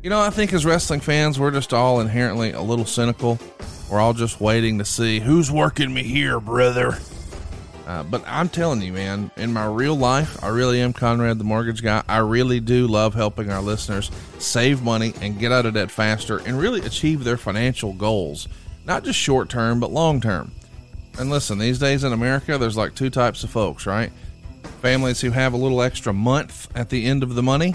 You know, I think as wrestling fans, we're just all inherently a little cynical. We're all just waiting to see who's working me here, brother. Uh, but I'm telling you, man, in my real life, I really am Conrad the mortgage guy. I really do love helping our listeners save money and get out of debt faster and really achieve their financial goals, not just short term, but long term. And listen, these days in America, there's like two types of folks, right? Families who have a little extra month at the end of the money.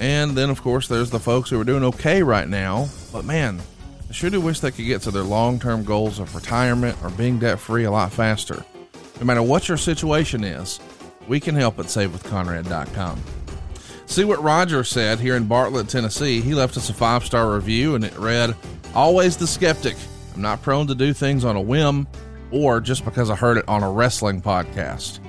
And then, of course, there's the folks who are doing okay right now. But man, I sure do wish they could get to their long term goals of retirement or being debt free a lot faster. No matter what your situation is, we can help at SaveWithConrad.com. See what Roger said here in Bartlett, Tennessee. He left us a five star review and it read, Always the skeptic. I'm not prone to do things on a whim or just because I heard it on a wrestling podcast.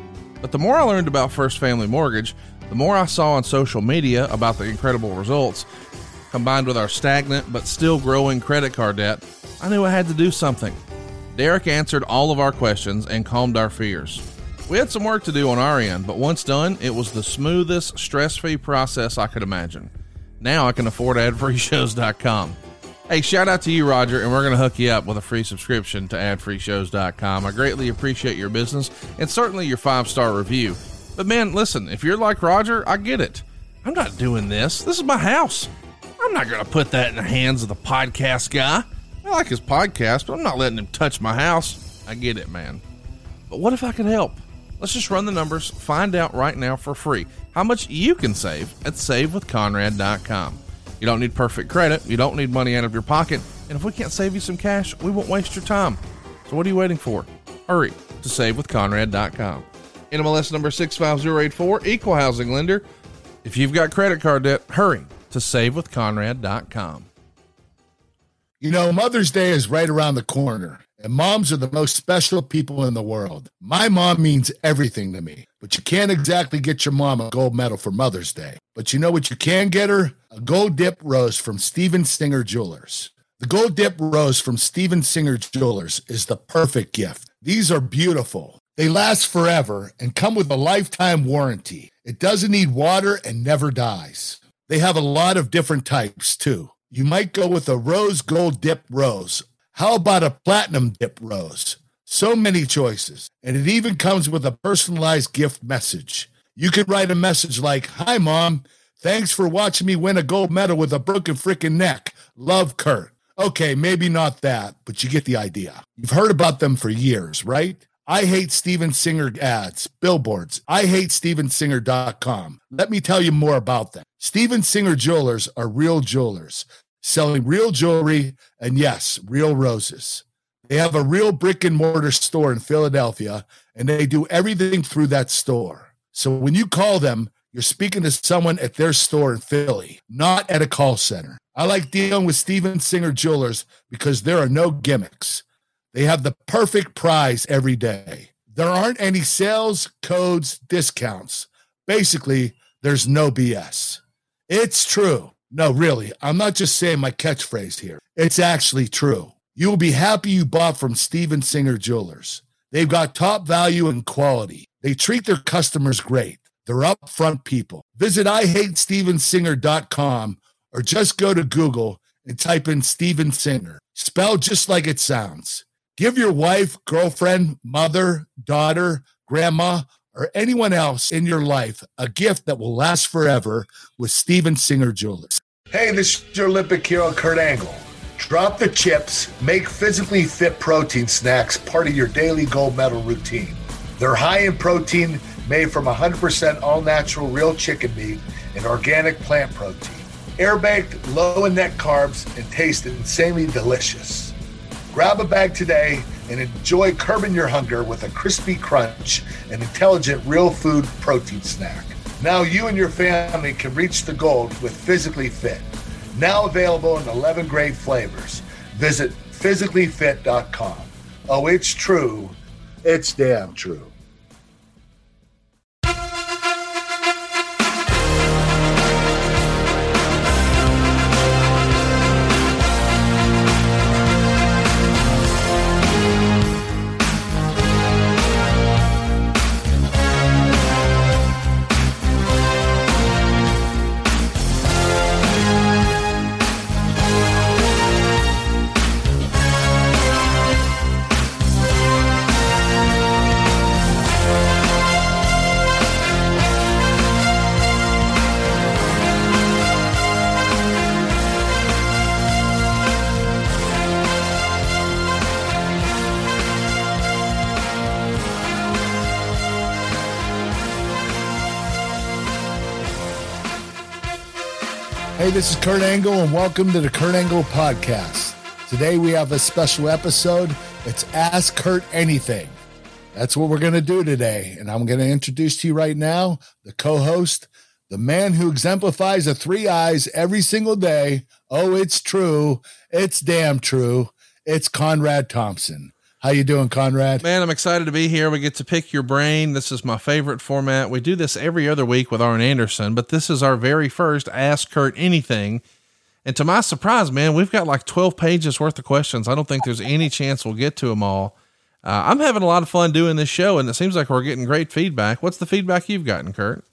But the more I learned about First Family Mortgage, the more I saw on social media about the incredible results, combined with our stagnant but still growing credit card debt, I knew I had to do something. Derek answered all of our questions and calmed our fears. We had some work to do on our end, but once done, it was the smoothest, stress free process I could imagine. Now I can afford adfreeshows.com. Hey, shout out to you, Roger, and we're going to hook you up with a free subscription to adfreeshows.com. I greatly appreciate your business and certainly your five star review. But man, listen, if you're like Roger, I get it. I'm not doing this. This is my house. I'm not going to put that in the hands of the podcast guy. I like his podcast, but I'm not letting him touch my house. I get it, man. But what if I could help? Let's just run the numbers, find out right now for free how much you can save at savewithconrad.com. You don't need perfect credit, you don't need money out of your pocket, and if we can't save you some cash, we won't waste your time. So what are you waiting for? Hurry to savewithconrad.com. NMLS number 65084, equal housing lender. If you've got credit card debt, hurry to savewithconrad.com. You know, Mother's Day is right around the corner, and moms are the most special people in the world. My mom means everything to me, but you can't exactly get your mom a gold medal for Mother's Day. But you know what you can get her? A gold dip rose from Steven Singer Jewelers. The gold dip rose from Steven Singer Jewelers is the perfect gift. These are beautiful. They last forever and come with a lifetime warranty. It doesn't need water and never dies. They have a lot of different types too you might go with a rose gold dip rose. How about a platinum dip rose? So many choices. And it even comes with a personalized gift message. You could write a message like, Hi, mom. Thanks for watching me win a gold medal with a broken freaking neck. Love Kurt. Okay, maybe not that, but you get the idea. You've heard about them for years, right? I hate Steven Singer ads, billboards. I hate StevenSinger.com. Let me tell you more about them. Steven Singer Jewelers are real jewelers selling real jewelry and yes, real roses. They have a real brick and mortar store in Philadelphia and they do everything through that store. So when you call them, you're speaking to someone at their store in Philly, not at a call center. I like dealing with Steven Singer Jewelers because there are no gimmicks. They have the perfect price every day. There aren't any sales, codes, discounts. Basically, there's no BS. It's true. No, really, I'm not just saying my catchphrase here. It's actually true. You will be happy you bought from Steven Singer Jewelers. They've got top value and quality. They treat their customers great. They're upfront people. Visit IHateStevenSinger.com or just go to Google and type in Steven Singer, spelled just like it sounds. Give your wife, girlfriend, mother, daughter, grandma, or anyone else in your life a gift that will last forever with Steven Singer Jewelers. Hey, this is your Olympic hero, Kurt Angle. Drop the chips, make physically fit protein snacks part of your daily gold medal routine. They're high in protein, made from 100% all natural real chicken meat and organic plant protein. Air baked, low in net carbs, and taste insanely delicious. Grab a bag today and enjoy curbing your hunger with a crispy crunch and intelligent real food protein snack. Now you and your family can reach the gold with Physically Fit. Now available in 11 great flavors. Visit physicallyfit.com. Oh, it's true. It's damn true. This is Kurt Angle, and welcome to the Kurt Angle Podcast. Today we have a special episode. It's Ask Kurt Anything. That's what we're going to do today. And I'm going to introduce to you right now the co host, the man who exemplifies the three eyes every single day. Oh, it's true. It's damn true. It's Conrad Thompson. How you doing, Conrad? Man, I'm excited to be here. We get to pick your brain. This is my favorite format. We do this every other week with Arn Anderson, but this is our very first Ask Kurt Anything. And to my surprise, man, we've got like 12 pages worth of questions. I don't think there's any chance we'll get to them all. Uh, I'm having a lot of fun doing this show, and it seems like we're getting great feedback. What's the feedback you've gotten, Kurt?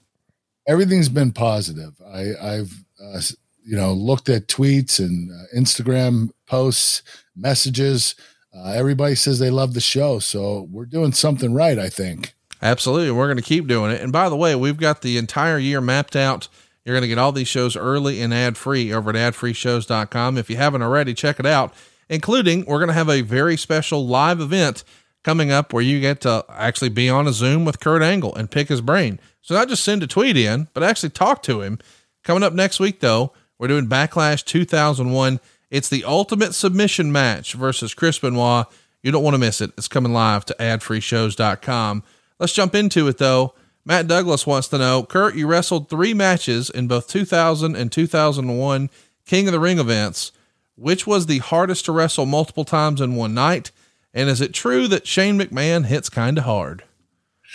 Everything's been positive. I, I've, uh, you know, looked at tweets and uh, Instagram posts, messages uh, everybody says they love the show. So we're doing something right, I think. Absolutely. We're going to keep doing it. And by the way, we've got the entire year mapped out. You're going to get all these shows early and ad free over at adfreeshows.com. If you haven't already, check it out, including we're going to have a very special live event coming up where you get to actually be on a Zoom with Kurt Angle and pick his brain. So not just send a tweet in, but actually talk to him. Coming up next week, though, we're doing Backlash 2001 it's the ultimate submission match versus Chris Benoit. You don't want to miss it. It's coming live to adfreeshows.com. Let's jump into it though. Matt Douglas wants to know, Kurt, you wrestled three matches in both 2000 and 2001 King of the Ring events. Which was the hardest to wrestle multiple times in one night? And is it true that Shane McMahon hits kind of hard?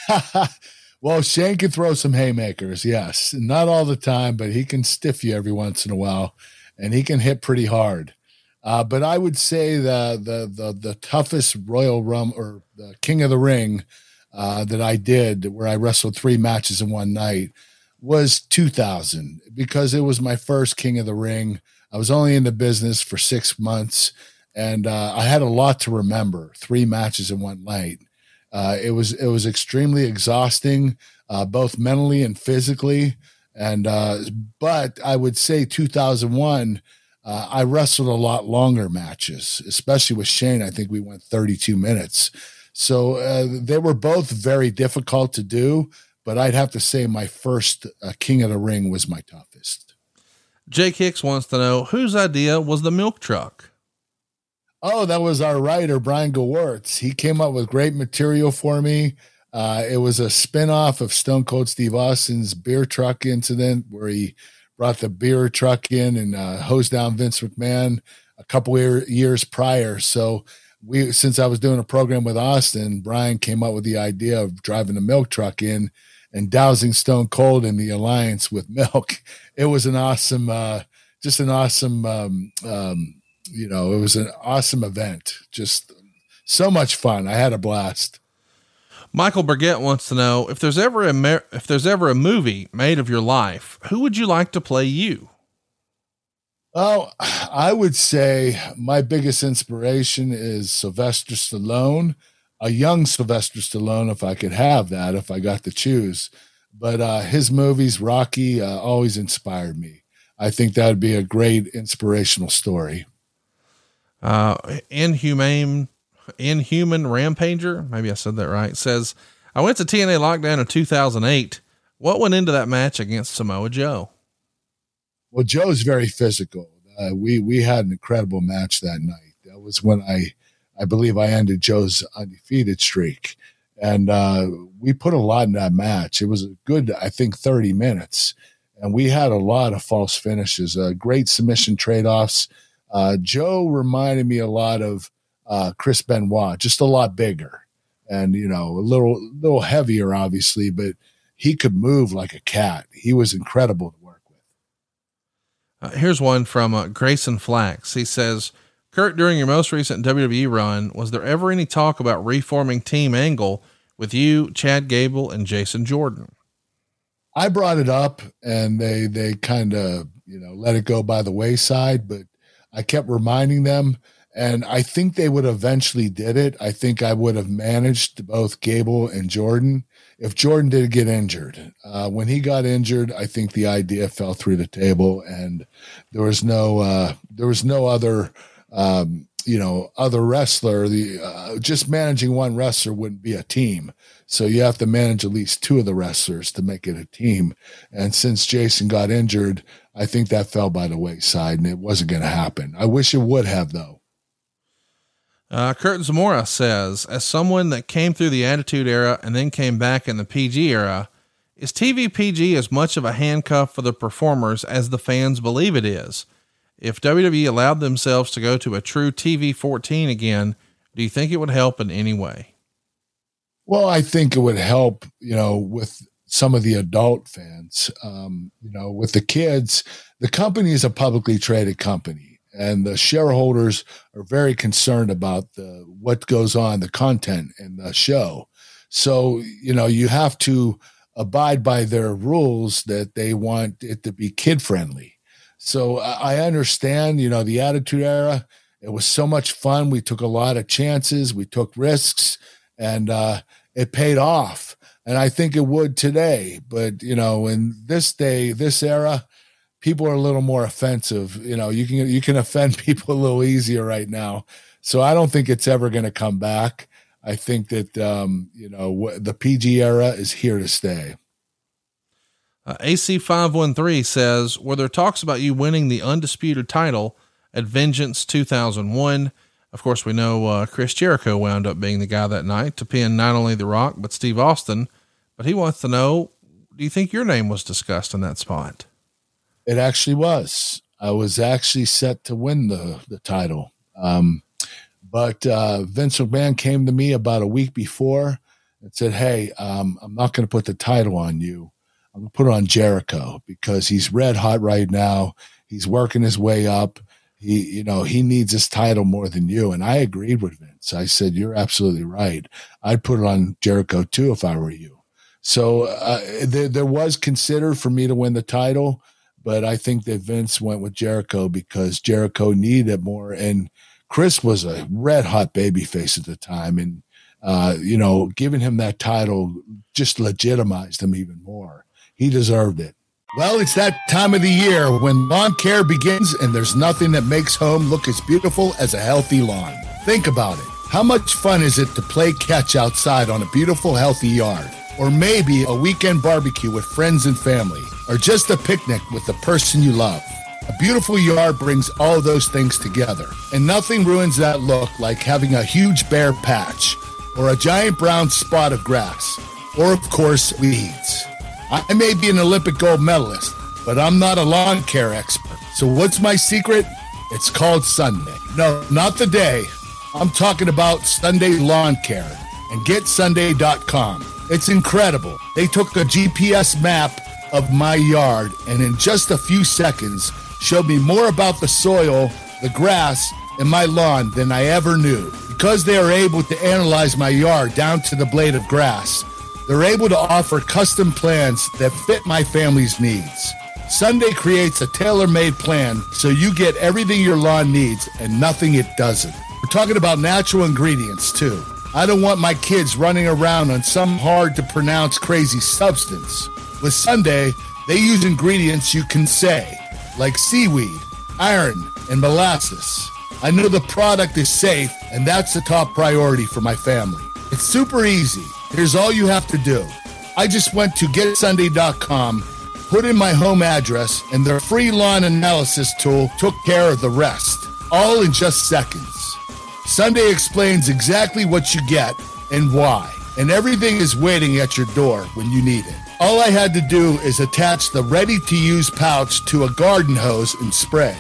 well, Shane can throw some haymakers, yes. Not all the time, but he can stiff you every once in a while and he can hit pretty hard. Uh, but I would say the the the the toughest Royal Rum or the King of the Ring uh, that I did, where I wrestled three matches in one night, was 2000 because it was my first King of the Ring. I was only in the business for six months, and uh, I had a lot to remember. Three matches in one night. Uh, it was it was extremely exhausting, uh, both mentally and physically. And uh, but I would say 2001, uh, I wrestled a lot longer matches, especially with Shane. I think we went 32 minutes. So uh, they were both very difficult to do, but I'd have to say my first uh, King of the Ring was my toughest. Jake Hicks wants to know whose idea was the milk truck. Oh, that was our writer Brian Gewirtz. He came up with great material for me. Uh, it was a spinoff of Stone Cold Steve Austin's beer truck incident where he brought the beer truck in and uh, hosed down Vince McMahon a couple year, years prior. So we, since I was doing a program with Austin, Brian came up with the idea of driving the milk truck in and dousing Stone Cold in the alliance with milk. It was an awesome, uh, just an awesome, um, um, you know, it was an awesome event. Just so much fun. I had a blast. Michael Burgett wants to know if there's ever a mer- if there's ever a movie made of your life, who would you like to play you? Oh, I would say my biggest inspiration is Sylvester Stallone, a young Sylvester Stallone, if I could have that, if I got to choose. But uh, his movies, Rocky, uh, always inspired me. I think that would be a great inspirational story. Uh, Inhumane Inhuman Rampager, maybe I said that right, says, I went to TNA Lockdown in 2008. What went into that match against Samoa Joe? Well, Joe's very physical. Uh, we we had an incredible match that night. That was when I, I believe I ended Joe's undefeated streak, and uh, we put a lot in that match. It was a good, I think, thirty minutes, and we had a lot of false finishes, uh, great submission trade offs. Uh, Joe reminded me a lot of uh, Chris Benoit, just a lot bigger and you know a little little heavier, obviously, but he could move like a cat. He was incredible to work with. Uh, here's one from uh, Grayson Flax. He says, "Kurt, during your most recent WWE run, was there ever any talk about reforming Team Angle with you, Chad Gable, and Jason Jordan?" I brought it up, and they they kind of you know let it go by the wayside, but I kept reminding them and I think they would eventually did it. I think I would have managed both Gable and Jordan if Jordan did get injured. Uh, when he got injured, I think the idea fell through the table, and there was no uh, there was no other um, you know other wrestler. The uh, just managing one wrestler wouldn't be a team. So you have to manage at least two of the wrestlers to make it a team. And since Jason got injured, I think that fell by the wayside and it wasn't going to happen. I wish it would have, though. Uh, Zamora says, as someone that came through the Attitude Era and then came back in the PG era, is TV PG as much of a handcuff for the performers as the fans believe it is? If WWE allowed themselves to go to a true TV 14 again, do you think it would help in any way? Well, I think it would help, you know, with some of the adult fans. Um, you know, with the kids, the company is a publicly traded company and the shareholders are very concerned about the what goes on the content in the show. So you know you have to abide by their rules that they want it to be kid friendly so i understand you know the attitude era it was so much fun. We took a lot of chances we took risks and uh, it paid off. And i think it would today but you know in this day this era people are a little more offensive. You know, you can you can offend people a little easier right now. So I don't think it's ever going to come back. I think that um, you know the PG era is here to stay. Uh, AC five one three says, "Were there talks about you winning the undisputed title at Vengeance two thousand one?" Of course, we know uh, Chris Jericho wound up being the guy that night to pin not only The Rock but Steve Austin. But he wants to know: Do you think your name was discussed in that spot? It actually was. I was actually set to win the the title. Um, but uh, Vince McMahon came to me about a week before and said, "Hey, um, I'm not going to put the title on you. I'm going to put it on Jericho because he's red hot right now. He's working his way up. He, you know, he needs this title more than you." And I agreed with Vince. I said, "You're absolutely right. I'd put it on Jericho too if I were you." So uh, there, there was considered for me to win the title but I think that Vince went with Jericho because Jericho needed it more. And Chris was a red hot babyface at the time. And, uh, you know, giving him that title just legitimized him even more. He deserved it. Well, it's that time of the year when lawn care begins, and there's nothing that makes home look as beautiful as a healthy lawn. Think about it. How much fun is it to play catch outside on a beautiful, healthy yard? Or maybe a weekend barbecue with friends and family? or just a picnic with the person you love. A beautiful yard brings all those things together, and nothing ruins that look like having a huge bare patch, or a giant brown spot of grass, or of course, weeds. I may be an Olympic gold medalist, but I'm not a lawn care expert. So what's my secret? It's called Sunday. No, not the day. I'm talking about Sunday Lawn Care and GetSunday.com. It's incredible. They took a GPS map of my yard and in just a few seconds showed me more about the soil, the grass, and my lawn than I ever knew. Because they are able to analyze my yard down to the blade of grass, they're able to offer custom plans that fit my family's needs. Sunday creates a tailor made plan so you get everything your lawn needs and nothing it doesn't. We're talking about natural ingredients too. I don't want my kids running around on some hard to pronounce crazy substance. With Sunday, they use ingredients you can say, like seaweed, iron, and molasses. I know the product is safe, and that's the top priority for my family. It's super easy. Here's all you have to do. I just went to getsunday.com, put in my home address, and their free lawn analysis tool took care of the rest, all in just seconds. Sunday explains exactly what you get and why, and everything is waiting at your door when you need it. All I had to do is attach the ready to use pouch to a garden hose and spray,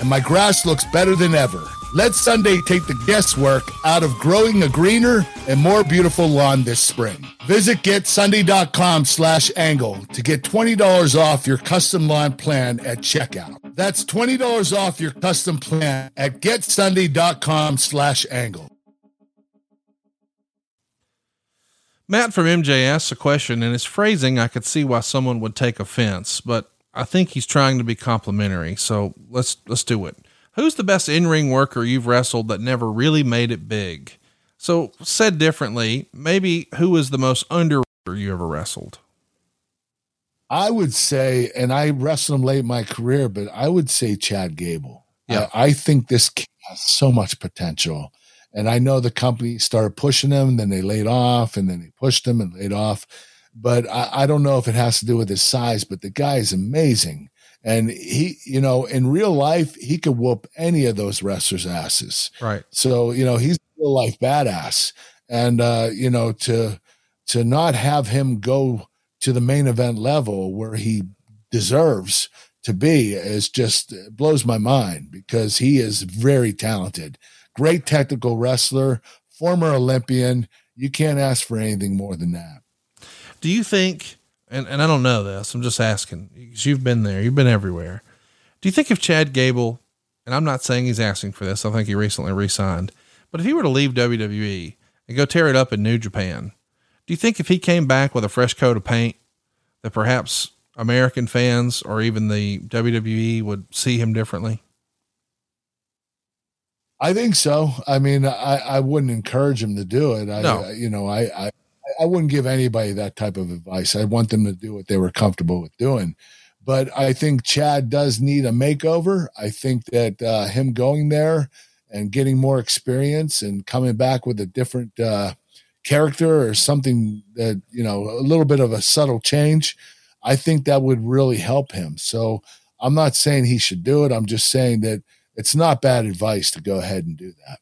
and my grass looks better than ever. Let Sunday take the guesswork out of growing a greener and more beautiful lawn this spring. Visit getsunday.com slash angle to get $20 off your custom lawn plan at checkout. That's $20 off your custom plan at getsunday.com slash angle. Matt from MJ asks a question, and his phrasing, I could see why someone would take offense, but I think he's trying to be complimentary. So let's let's do it. Who's the best in-ring worker you've wrestled that never really made it big? So said differently, maybe who is the most under you ever wrestled? I would say, and I wrestled him late in my career, but I would say Chad Gable. Yeah. I, I think this has so much potential. And I know the company started pushing him, then they laid off, and then they pushed him and laid off. But I, I don't know if it has to do with his size, but the guy is amazing. And he, you know, in real life, he could whoop any of those wrestlers' asses. Right. So, you know, he's a real life badass. And uh, you know, to to not have him go to the main event level where he deserves to be is just blows my mind because he is very talented, great technical wrestler, former Olympian. You can't ask for anything more than that. Do you think, and, and I don't know this, I'm just asking because you've been there, you've been everywhere. Do you think if Chad Gable, and I'm not saying he's asking for this, I think he recently resigned, but if he were to leave WWE and go tear it up in New Japan, do you think if he came back with a fresh coat of paint, that perhaps American fans or even the WWE would see him differently? I think so. I mean, I, I wouldn't encourage him to do it. I, no. you know, I, I, I wouldn't give anybody that type of advice. I want them to do what they were comfortable with doing. But I think Chad does need a makeover. I think that uh, him going there and getting more experience and coming back with a different uh, character or something that, you know, a little bit of a subtle change, I think that would really help him. So I'm not saying he should do it. I'm just saying that it's not bad advice to go ahead and do that.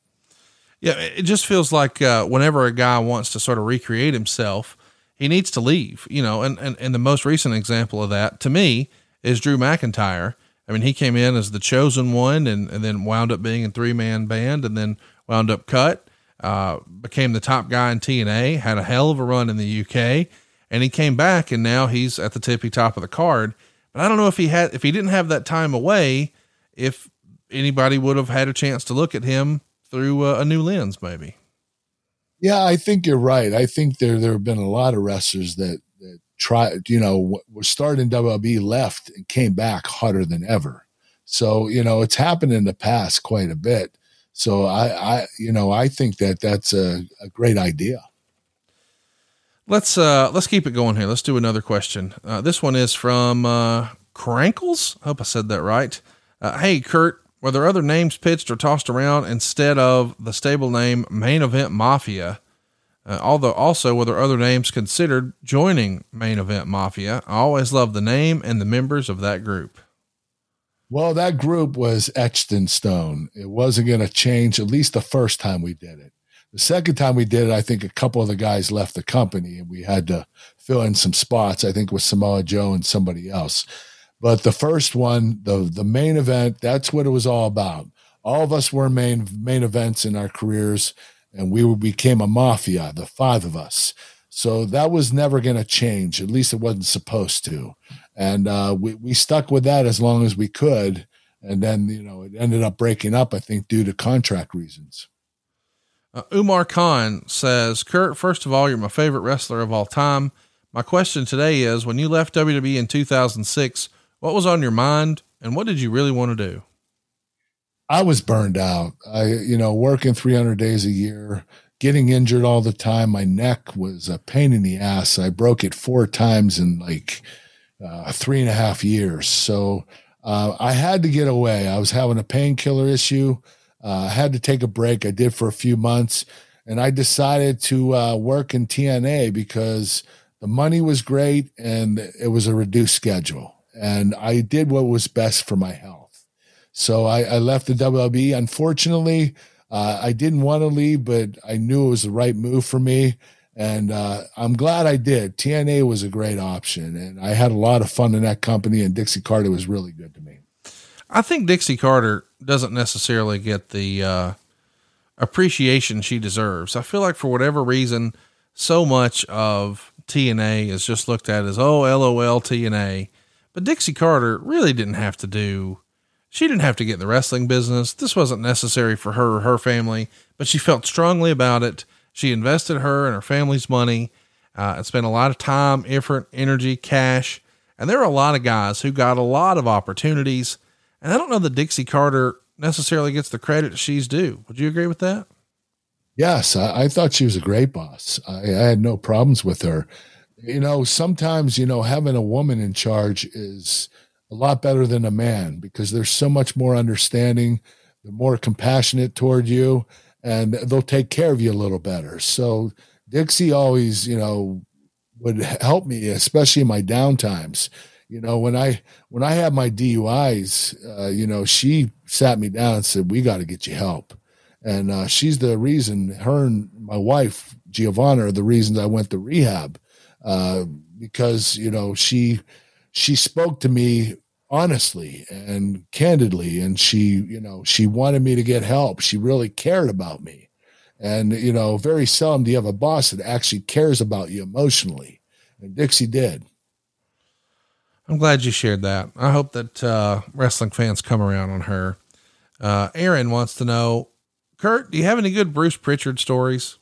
Yeah, it just feels like uh, whenever a guy wants to sort of recreate himself, he needs to leave, you know. And, and, and the most recent example of that to me is Drew McIntyre. I mean, he came in as the chosen one and, and then wound up being a three man band and then wound up cut, uh, became the top guy in TNA, had a hell of a run in the UK, and he came back and now he's at the tippy top of the card. But I don't know if he had, if he didn't have that time away, if anybody would have had a chance to look at him through a, a new lens, maybe. Yeah, I think you're right. I think there there have been a lot of wrestlers that that tried, you know, were starting WWE, left and came back hotter than ever. So you know, it's happened in the past quite a bit. So I, I, you know, I think that that's a, a great idea. Let's uh let's keep it going here. Let's do another question. Uh, this one is from uh, Crankles. I hope I said that right. Uh, hey, Kurt, were there other names pitched or tossed around instead of the stable name Main Event Mafia? Uh, although also were there other names considered joining Main Event Mafia? I always loved the name and the members of that group. Well, that group was etched in stone. It wasn't going to change at least the first time we did it. The second time we did it, I think a couple of the guys left the company and we had to fill in some spots, I think with Samoa Joe and somebody else. But the first one, the the main event, that's what it was all about. All of us were main main events in our careers, and we became a mafia, the five of us. So that was never going to change. At least it wasn't supposed to. And uh, we we stuck with that as long as we could. And then you know it ended up breaking up. I think due to contract reasons. Uh, Umar Khan says, Kurt, first of all, you're my favorite wrestler of all time. My question today is when you left WWE in 2006, what was on your mind and what did you really want to do? I was burned out. I, you know, working 300 days a year, getting injured all the time. My neck was a pain in the ass. I broke it four times in like uh, three and a half years. So uh, I had to get away. I was having a painkiller issue. Uh, I had to take a break. I did for a few months. And I decided to uh, work in TNA because the money was great and it was a reduced schedule and I did what was best for my health. So I, I left the WWE. Unfortunately, uh, I didn't want to leave, but I knew it was the right move for me. And uh, I'm glad I did. TNA was a great option, and I had a lot of fun in that company. And Dixie Carter was really good to me. I think Dixie Carter doesn't necessarily get the uh, appreciation she deserves. I feel like for whatever reason, so much of TNA is just looked at as oh, lol TNA, but Dixie Carter really didn't have to do, she didn't have to get in the wrestling business. This wasn't necessary for her or her family, but she felt strongly about it. She invested her and her family's money uh, and spent a lot of time, effort, energy, cash. And there are a lot of guys who got a lot of opportunities. And I don't know that Dixie Carter necessarily gets the credit she's due. Would you agree with that? Yes, I, I thought she was a great boss. I, I, had no problems with her you know, sometimes, you know, having a woman in charge is a lot better than a man because there's so much more understanding, they're more compassionate toward you, and they'll take care of you a little better. So Dixie always, you know, would help me, especially in my downtimes. You know, when I when I had my DUIs, uh, you know, she sat me down and said, "We got to get you help." And uh, she's the reason. Her and my wife Giovanna are the reasons I went to rehab uh, because you know she she spoke to me honestly and candidly, and she you know she wanted me to get help. She really cared about me, and you know, very seldom do you have a boss that actually cares about you emotionally, and Dixie did. I'm glad you shared that. I hope that uh, wrestling fans come around on her. Uh, Aaron wants to know, Kurt, do you have any good Bruce Pritchard stories?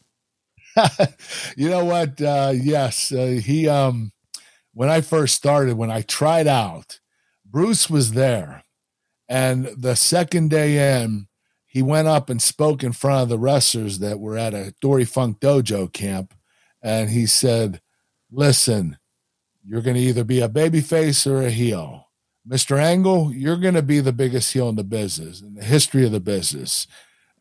you know what? Uh, yes, uh, he. Um, when I first started, when I tried out, Bruce was there, and the second day in, he went up and spoke in front of the wrestlers that were at a Dory Funk Dojo camp, and he said, "Listen, you're going to either be a babyface or a heel. Mr. Angle, you're going to be the biggest heel in the business, in the history of the business.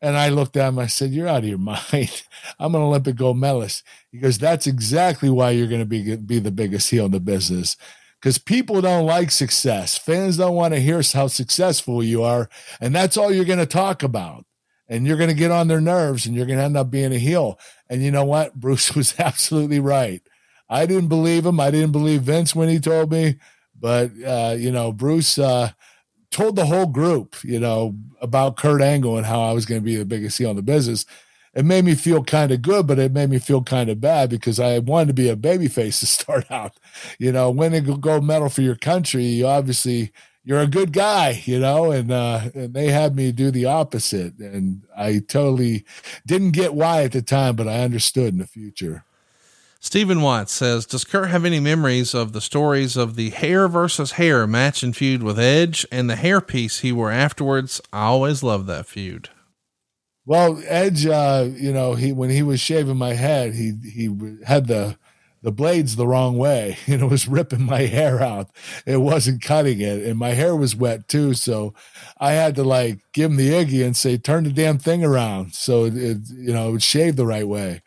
And I looked at him, I said, You're out of your mind. I'm an Olympic gold medalist. He goes, That's exactly why you're going to be, be the biggest heel in the business. Because people don't like success. Fans don't want to hear how successful you are. And that's all you're going to talk about. And you're going to get on their nerves and you're going to end up being a heel. And you know what? Bruce was absolutely right. I didn't believe him. I didn't believe Vince when he told me, but uh, you know, Bruce uh, told the whole group, you know, about Kurt Angle and how I was going to be the biggest heel in the business. It made me feel kind of good, but it made me feel kind of bad because I wanted to be a babyface to start out. You know, winning a gold medal for your country, you obviously you're a good guy, you know, and uh, and they had me do the opposite, and I totally didn't get why at the time, but I understood in the future. Stephen Watts says, Does Kurt have any memories of the stories of the hair versus hair match and feud with Edge and the hair piece he wore afterwards? I always loved that feud. Well, Edge, uh, you know, he when he was shaving my head, he he had the the blades the wrong way and it was ripping my hair out. It wasn't cutting it, and my hair was wet too. So I had to like give him the iggy and say, "Turn the damn thing around," so it, it you know it would shave the right way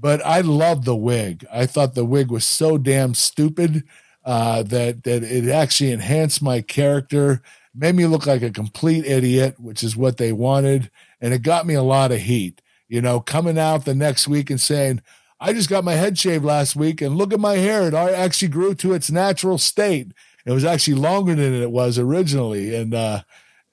but I loved the wig. I thought the wig was so damn stupid uh, that that it actually enhanced my character, made me look like a complete idiot, which is what they wanted, and it got me a lot of heat. You know, coming out the next week and saying, "I just got my head shaved last week, and look at my hair; it actually grew to its natural state. It was actually longer than it was originally, and uh,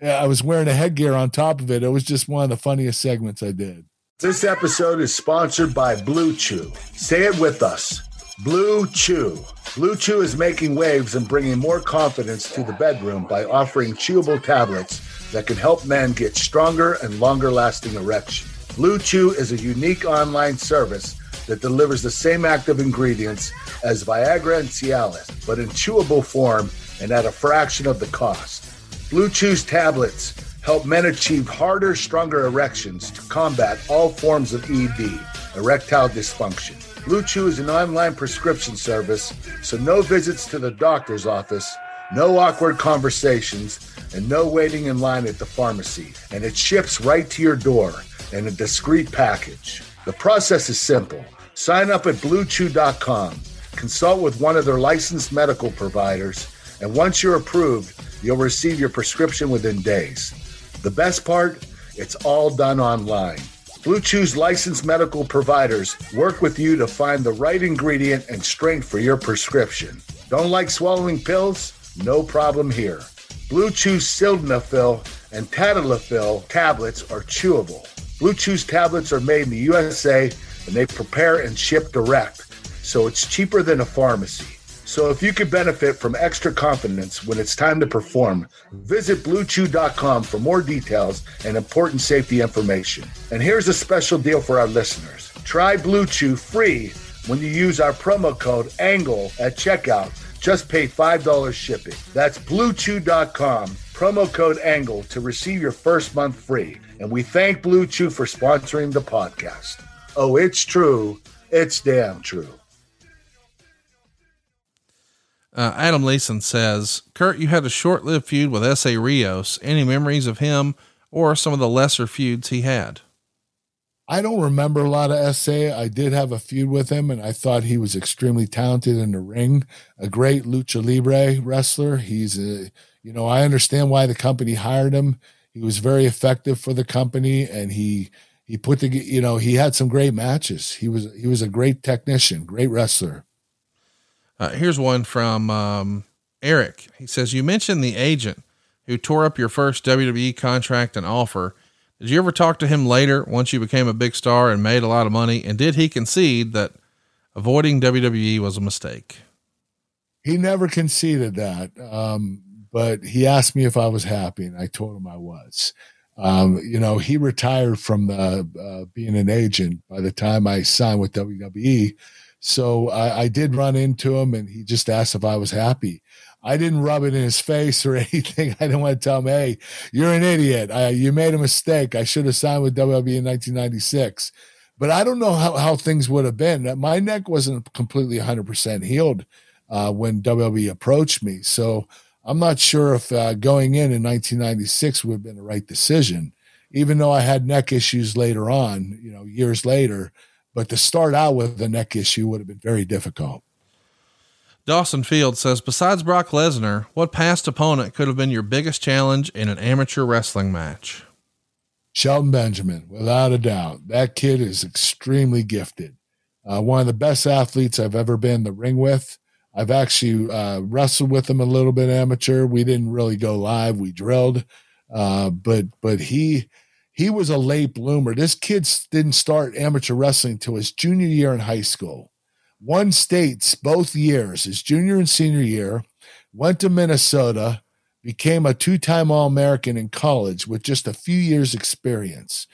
I was wearing a headgear on top of it. It was just one of the funniest segments I did." This episode is sponsored by Blue Chew. Say it with us Blue Chew. Blue Chew is making waves and bringing more confidence to the bedroom by offering chewable tablets that can help men get stronger and longer lasting erections. Blue Chew is a unique online service that delivers the same active ingredients as Viagra and Cialis, but in chewable form and at a fraction of the cost. Blue Chew's tablets help men achieve harder, stronger erections to combat all forms of ED, erectile dysfunction. Blue Chew is an online prescription service, so no visits to the doctor's office, no awkward conversations, and no waiting in line at the pharmacy. And it ships right to your door in a discreet package. The process is simple. Sign up at bluechew.com, consult with one of their licensed medical providers, and once you're approved, you'll receive your prescription within days. The best part, it's all done online. Blue Chew's licensed medical providers work with you to find the right ingredient and strength for your prescription. Don't like swallowing pills? No problem here. Blue Chew's sildenafil and tadalafil tablets are chewable. Blue Chew's tablets are made in the USA and they prepare and ship direct, so it's cheaper than a pharmacy. So if you could benefit from extra confidence when it's time to perform, visit bluechew.com for more details and important safety information. And here's a special deal for our listeners. Try Blue Chew free when you use our promo code ANGLE at checkout. Just pay $5 shipping. That's bluechew.com, promo code ANGLE to receive your first month free. And we thank Blue Chew for sponsoring the podcast. Oh, it's true. It's damn true. Uh, Adam Leeson says, Kurt, you had a short lived feud with Essa Rios. Any memories of him or some of the lesser feuds he had? I don't remember a lot of Essa. I did have a feud with him, and I thought he was extremely talented in the ring. A great lucha libre wrestler. He's a, you know, I understand why the company hired him. He was very effective for the company, and he he put the, you know, he had some great matches. He was he was a great technician, great wrestler. Uh, here's one from um, Eric. He says, "You mentioned the agent who tore up your first WWE contract and offer." Did you ever talk to him later once you became a big star and made a lot of money? And did he concede that avoiding WWE was a mistake? He never conceded that. Um, but he asked me if I was happy, and I told him I was. Um, you know, he retired from the, uh, being an agent by the time I signed with WWE. So I, I did run into him, and he just asked if I was happy. I didn't rub it in his face or anything. I didn't want to tell him, "Hey, you're an idiot. I, you made a mistake. I should have signed with WWE in 1996." But I don't know how, how things would have been. My neck wasn't completely 100% healed uh, when WWE approached me, so I'm not sure if uh, going in in 1996 would have been the right decision. Even though I had neck issues later on, you know, years later, but to start out with a neck issue would have been very difficult. Dawson Field says, besides Brock Lesnar, what past opponent could have been your biggest challenge in an amateur wrestling match? Shelton Benjamin, without a doubt. That kid is extremely gifted. Uh, one of the best athletes I've ever been in the ring with. I've actually uh, wrestled with him a little bit amateur. We didn't really go live. We drilled, uh, but but he he was a late bloomer. This kid didn't start amateur wrestling until his junior year in high school won states both years, his junior and senior year, went to Minnesota, became a two time All American in college with just a few years' experience.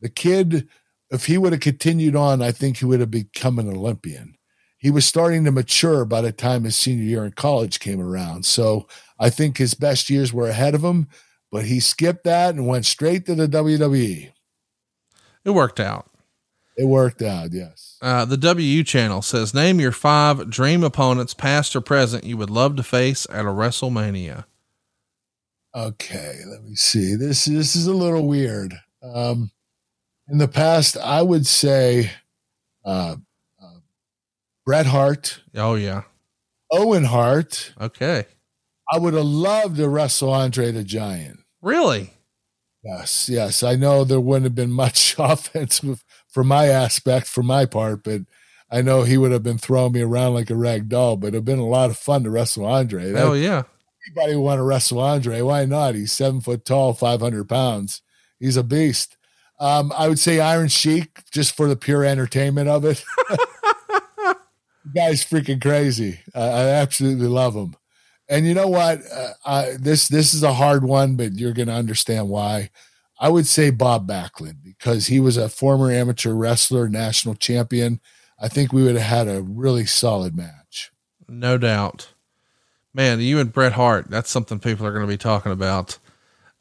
The kid, if he would have continued on, I think he would have become an Olympian. He was starting to mature by the time his senior year in college came around. So I think his best years were ahead of him, but he skipped that and went straight to the WWE. It worked out. It worked out, yes. Uh, the WU channel says, Name your five dream opponents, past or present, you would love to face at a WrestleMania. Okay, let me see. This this is a little weird. Um, in the past, I would say uh, uh, Bret Hart. Oh yeah, Owen Hart. Okay, I would have loved to wrestle Andre the Giant. Really? Yes, yes. I know there wouldn't have been much offense for my aspect, for my part, but I know he would have been throwing me around like a rag doll, but it'd been a lot of fun to wrestle Andre. Oh yeah. Anybody want to wrestle Andre? Why not? He's seven foot tall, 500 pounds. He's a beast. Um, I would say Iron Sheik just for the pure entertainment of it. guy's freaking crazy. I, I absolutely love him. And you know what? Uh, I, this this is a hard one, but you're going to understand why. I would say Bob Backlund because he was a former amateur wrestler, national champion. I think we would have had a really solid match. No doubt. Man, you and Bret Hart, that's something people are going to be talking about.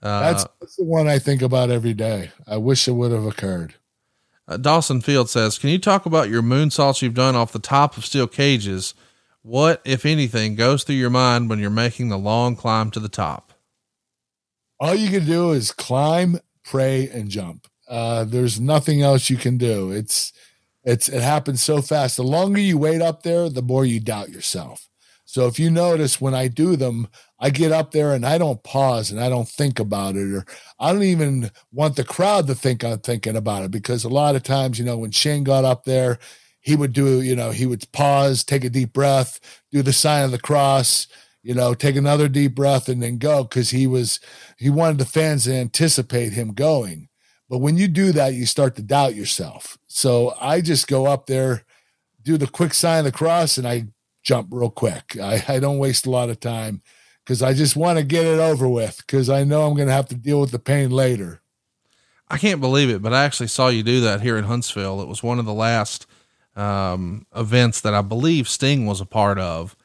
Uh, that's, that's, the one I think about every day. I wish it would have occurred. Uh, Dawson Field says, Can you talk about your moonsaults you've done off the top of steel cages? What, if anything, goes through your mind when you're making the long climb to the top? All you can do is climb pray, and jump. Uh, there's nothing else you can do. It's it's it happens so fast. The longer you wait up there, the more you doubt yourself. So if you notice when I do them, I get up there and I don't pause and I don't think about it, or I don't even want the crowd to think I'm thinking about it because a lot of times, you know, when Shane got up there, he would do, you know, he would pause, take a deep breath, do the sign of the cross, you know, take another deep breath and then go because he was he wanted the fans to anticipate him going. But when you do that, you start to doubt yourself. So I just go up there, do the quick sign of the cross, and I jump real quick. I, I don't waste a lot of time because I just want to get it over with because I know I'm going to have to deal with the pain later. I can't believe it, but I actually saw you do that here in Huntsville. It was one of the last um, events that I believe Sting was a part of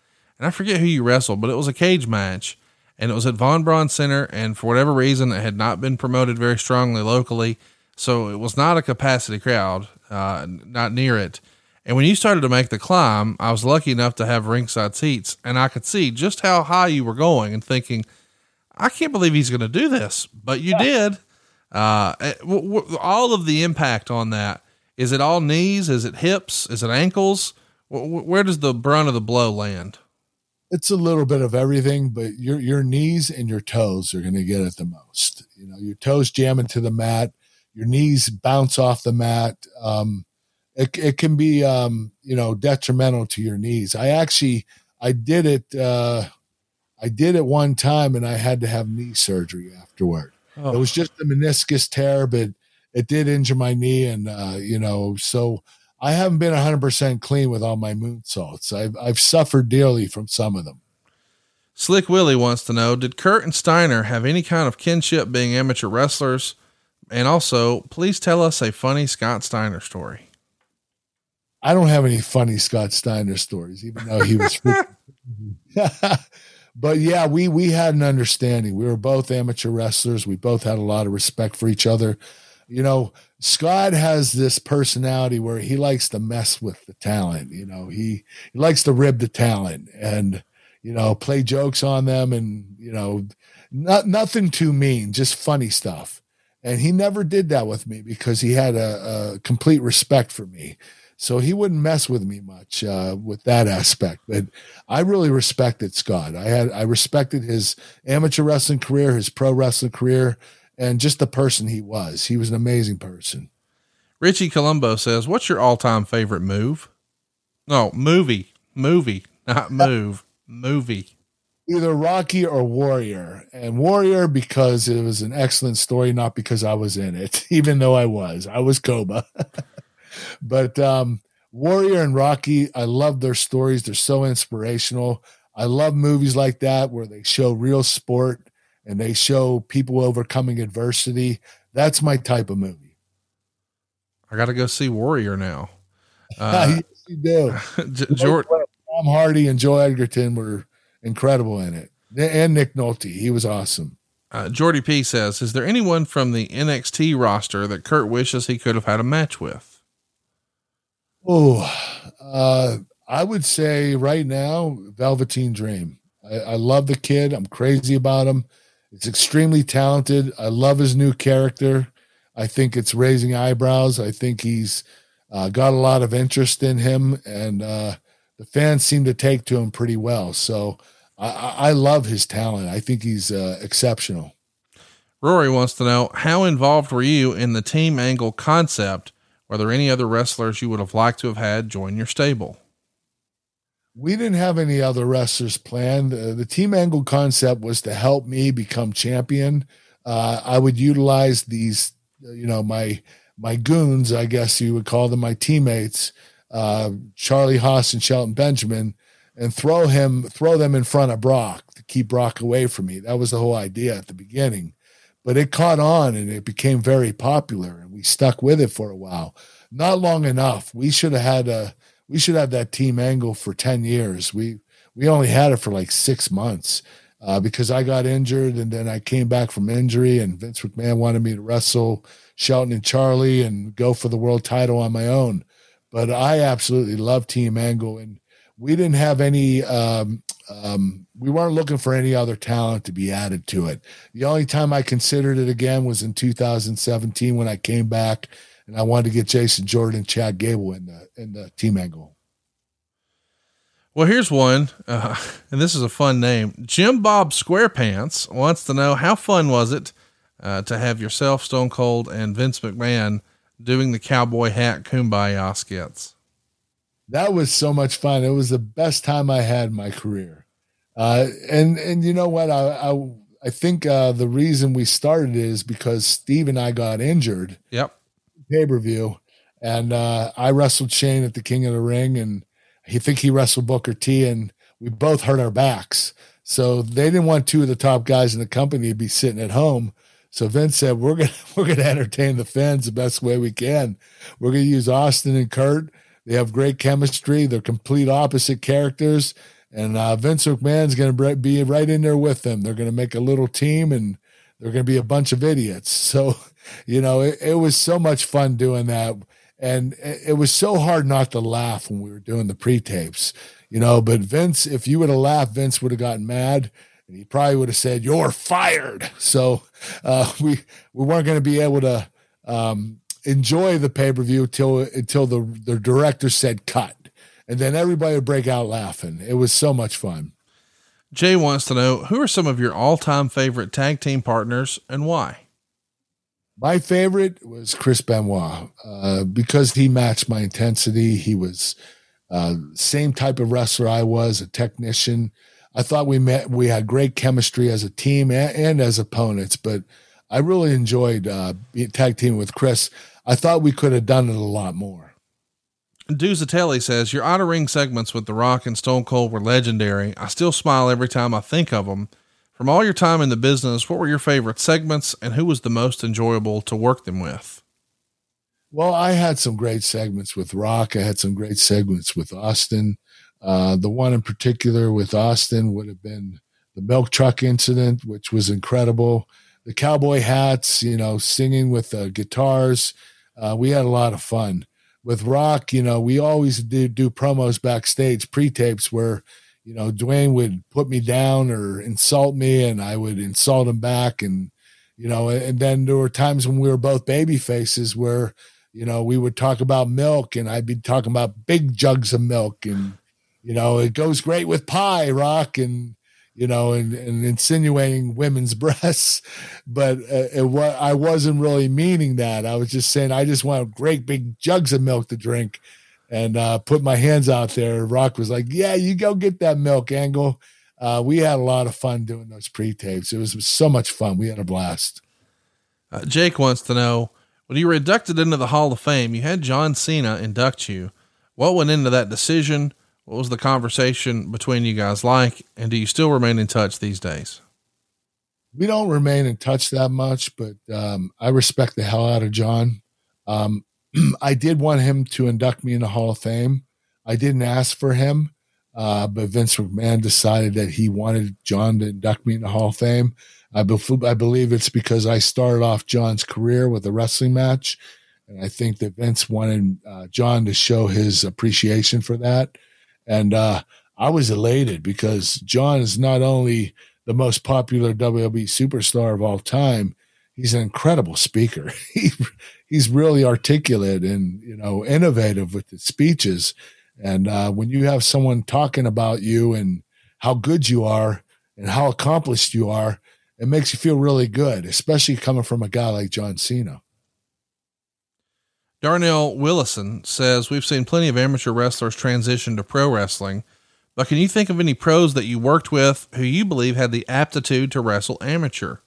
and I forget who you wrestled, but it was a cage match and it was at Von Braun Center. And for whatever reason, it had not been promoted very strongly locally. So it was not a capacity crowd, uh, not near it. And when you started to make the climb, I was lucky enough to have ringside seats and I could see just how high you were going and thinking, I can't believe he's going to do this, but you did. Uh, eh, all of the impact on that is it all knees? Is it hips? Is it ankles? W- where does the brunt of the blow land? It's a little bit of everything, but your your knees and your toes are going to get it the most. You know, your toes jam into the mat, your knees bounce off the mat. Um, it it can be um, you know detrimental to your knees. I actually I did it. Uh, I did it one time, and I had to have knee surgery afterward. Oh. It was just a meniscus tear, but it did injure my knee, and uh, you know, so I haven't been 100 percent clean with all my moonsaults. I've I've suffered dearly from some of them. Slick Willie wants to know: Did Kurt and Steiner have any kind of kinship, being amateur wrestlers? And also, please tell us a funny Scott Steiner story. I don't have any funny Scott Steiner stories, even though he was. but yeah, we we had an understanding. We were both amateur wrestlers. We both had a lot of respect for each other. You know, Scott has this personality where he likes to mess with the talent. You know, he, he likes to rib the talent and you know play jokes on them, and you know, not nothing too mean, just funny stuff. And he never did that with me because he had a, a complete respect for me. So he wouldn't mess with me much uh, with that aspect. But I really respected Scott. I had I respected his amateur wrestling career, his pro wrestling career, and just the person he was. He was an amazing person. Richie Colombo says, "What's your all-time favorite move?" No, movie, movie, not move, movie. Either Rocky or Warrior, and Warrior because it was an excellent story, not because I was in it, even though I was. I was Koba. but um, Warrior and Rocky, I love their stories. They're so inspirational. I love movies like that where they show real sport and they show people overcoming adversity. That's my type of movie. I got to go see Warrior now. Uh, yes, you do. Jordan, Tom Hardy and Joel Edgerton were incredible in it, and Nick Nolte. He was awesome. Uh, Jordy P says, "Is there anyone from the NXT roster that Kurt wishes he could have had a match with?" Oh, uh, I would say right now, Velveteen Dream. I, I, love the kid. I'm crazy about him. It's extremely talented. I love his new character. I think it's raising eyebrows. I think he's uh, got a lot of interest in him, and uh, the fans seem to take to him pretty well. So I, I love his talent. I think he's uh, exceptional. Rory wants to know how involved were you in the team angle concept are there any other wrestlers you would have liked to have had join your stable? We didn't have any other wrestlers planned. Uh, the team angle concept was to help me become champion. Uh, I would utilize these, you know, my my goons, I guess you would call them, my teammates, uh, Charlie Haas and Shelton Benjamin, and throw him, throw them in front of Brock to keep Brock away from me. That was the whole idea at the beginning but it caught on and it became very popular and we stuck with it for a while not long enough we should have had a we should have that team angle for 10 years we we only had it for like six months uh, because i got injured and then i came back from injury and vince mcmahon wanted me to wrestle shelton and charlie and go for the world title on my own but i absolutely love team angle and we didn't have any um, um, we weren't looking for any other talent to be added to it. The only time I considered it again was in 2017 when I came back and I wanted to get Jason Jordan and Chad Gable in the in the team angle. Well, here's one, uh, and this is a fun name. Jim Bob Squarepants wants to know how fun was it uh, to have yourself, Stone Cold, and Vince McMahon doing the cowboy hat kumbaya skits that was so much fun. It was the best time I had in my career. Uh, and and you know what? I I, I think uh, the reason we started is because Steve and I got injured. Yep. Pay per view, and uh, I wrestled Shane at the King of the Ring, and he think he wrestled Booker T, and we both hurt our backs. So they didn't want two of the top guys in the company to be sitting at home. So Vince said, "We're gonna we're gonna entertain the fans the best way we can. We're gonna use Austin and Kurt." They have great chemistry. They're complete opposite characters. And uh, Vince McMahon's to be right in there with them. They're to make a little team and they're to be a bunch of idiots. So, you know, it, it was so much fun doing that. And it was so hard not to laugh when we were doing the pre tapes, you know. But Vince, if you would have laughed, Vince would have gotten mad and he probably would have said, "You're fired." So uh, we we weren't going to be able to um, enjoy the pay per view until until the the director said cut, and then everybody would break out laughing. It was so much fun. Jay wants to know who are some of your all time favorite tag team partners and why. My favorite was Chris Benoit uh, because he matched my intensity. He was uh, same type of wrestler I was, a technician. I thought we met, we had great chemistry as a team and, and as opponents, but I really enjoyed uh, tag teaming with Chris. I thought we could have done it a lot more. Duzatelli says your outer ring segments with The Rock and Stone Cold were legendary. I still smile every time I think of them. From all your time in the business, what were your favorite segments and who was the most enjoyable to work them with? Well, I had some great segments with Rock. I had some great segments with Austin. Uh, the one in particular with Austin would have been the milk truck incident, which was incredible. The cowboy hats, you know, singing with uh, guitars. Uh, we had a lot of fun. With Rock, you know, we always do, do promos backstage, pre tapes where, you know, Dwayne would put me down or insult me and I would insult him back. And, you know, and then there were times when we were both baby faces where, you know, we would talk about milk and I'd be talking about big jugs of milk and, you know, it goes great with pie, rock, and you know, and, and insinuating women's breasts, but uh, it, I wasn't really meaning that. I was just saying I just want great big jugs of milk to drink, and uh, put my hands out there. Rock was like, "Yeah, you go get that milk, Angle." Uh, we had a lot of fun doing those pre-tapes. It was so much fun. We had a blast. Uh, Jake wants to know when you were inducted into the Hall of Fame, you had John Cena induct you. What went into that decision? What was the conversation between you guys like? And do you still remain in touch these days? We don't remain in touch that much, but um, I respect the hell out of John. Um, I did want him to induct me in the Hall of Fame. I didn't ask for him, uh, but Vince McMahon decided that he wanted John to induct me in the Hall of Fame. I, I believe it's because I started off John's career with a wrestling match. And I think that Vince wanted uh, John to show his appreciation for that. And uh, I was elated because John is not only the most popular WWE superstar of all time, he's an incredible speaker. he, he's really articulate and you know innovative with his speeches. And uh, when you have someone talking about you and how good you are and how accomplished you are, it makes you feel really good, especially coming from a guy like John Cena. Darnell Willison says, We've seen plenty of amateur wrestlers transition to pro wrestling, but can you think of any pros that you worked with who you believe had the aptitude to wrestle amateur?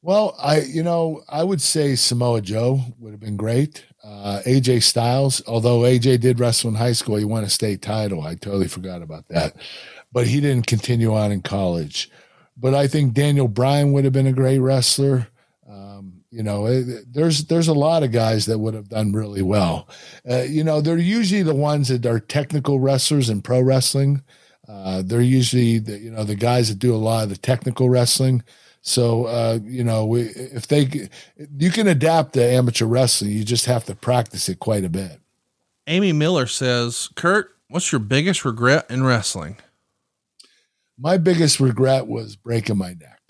Well, I, you know, I would say Samoa Joe would have been great. Uh, AJ Styles, although AJ did wrestle in high school, he won a state title. I totally forgot about that, but he didn't continue on in college. But I think Daniel Bryan would have been a great wrestler. You know, it, there's there's a lot of guys that would have done really well. Uh, you know, they're usually the ones that are technical wrestlers in pro wrestling. Uh, they're usually the you know the guys that do a lot of the technical wrestling. So uh, you know, we, if they you can adapt to amateur wrestling, you just have to practice it quite a bit. Amy Miller says, "Kurt, what's your biggest regret in wrestling?" My biggest regret was breaking my neck.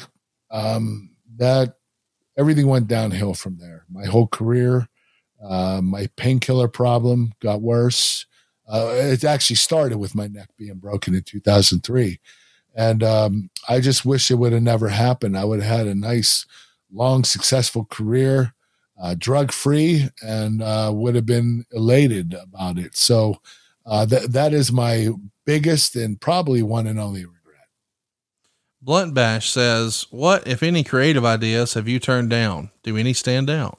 Um, that everything went downhill from there. My whole career, uh, my painkiller problem got worse. Uh, it actually started with my neck being broken in 2003. And um, I just wish it would have never happened. I would have had a nice, long, successful career, uh, drug free, and uh, would have been elated about it. So uh, that that is my biggest and probably one and only regret. Blunt Bash says, What, if any, creative ideas have you turned down? Do any stand out?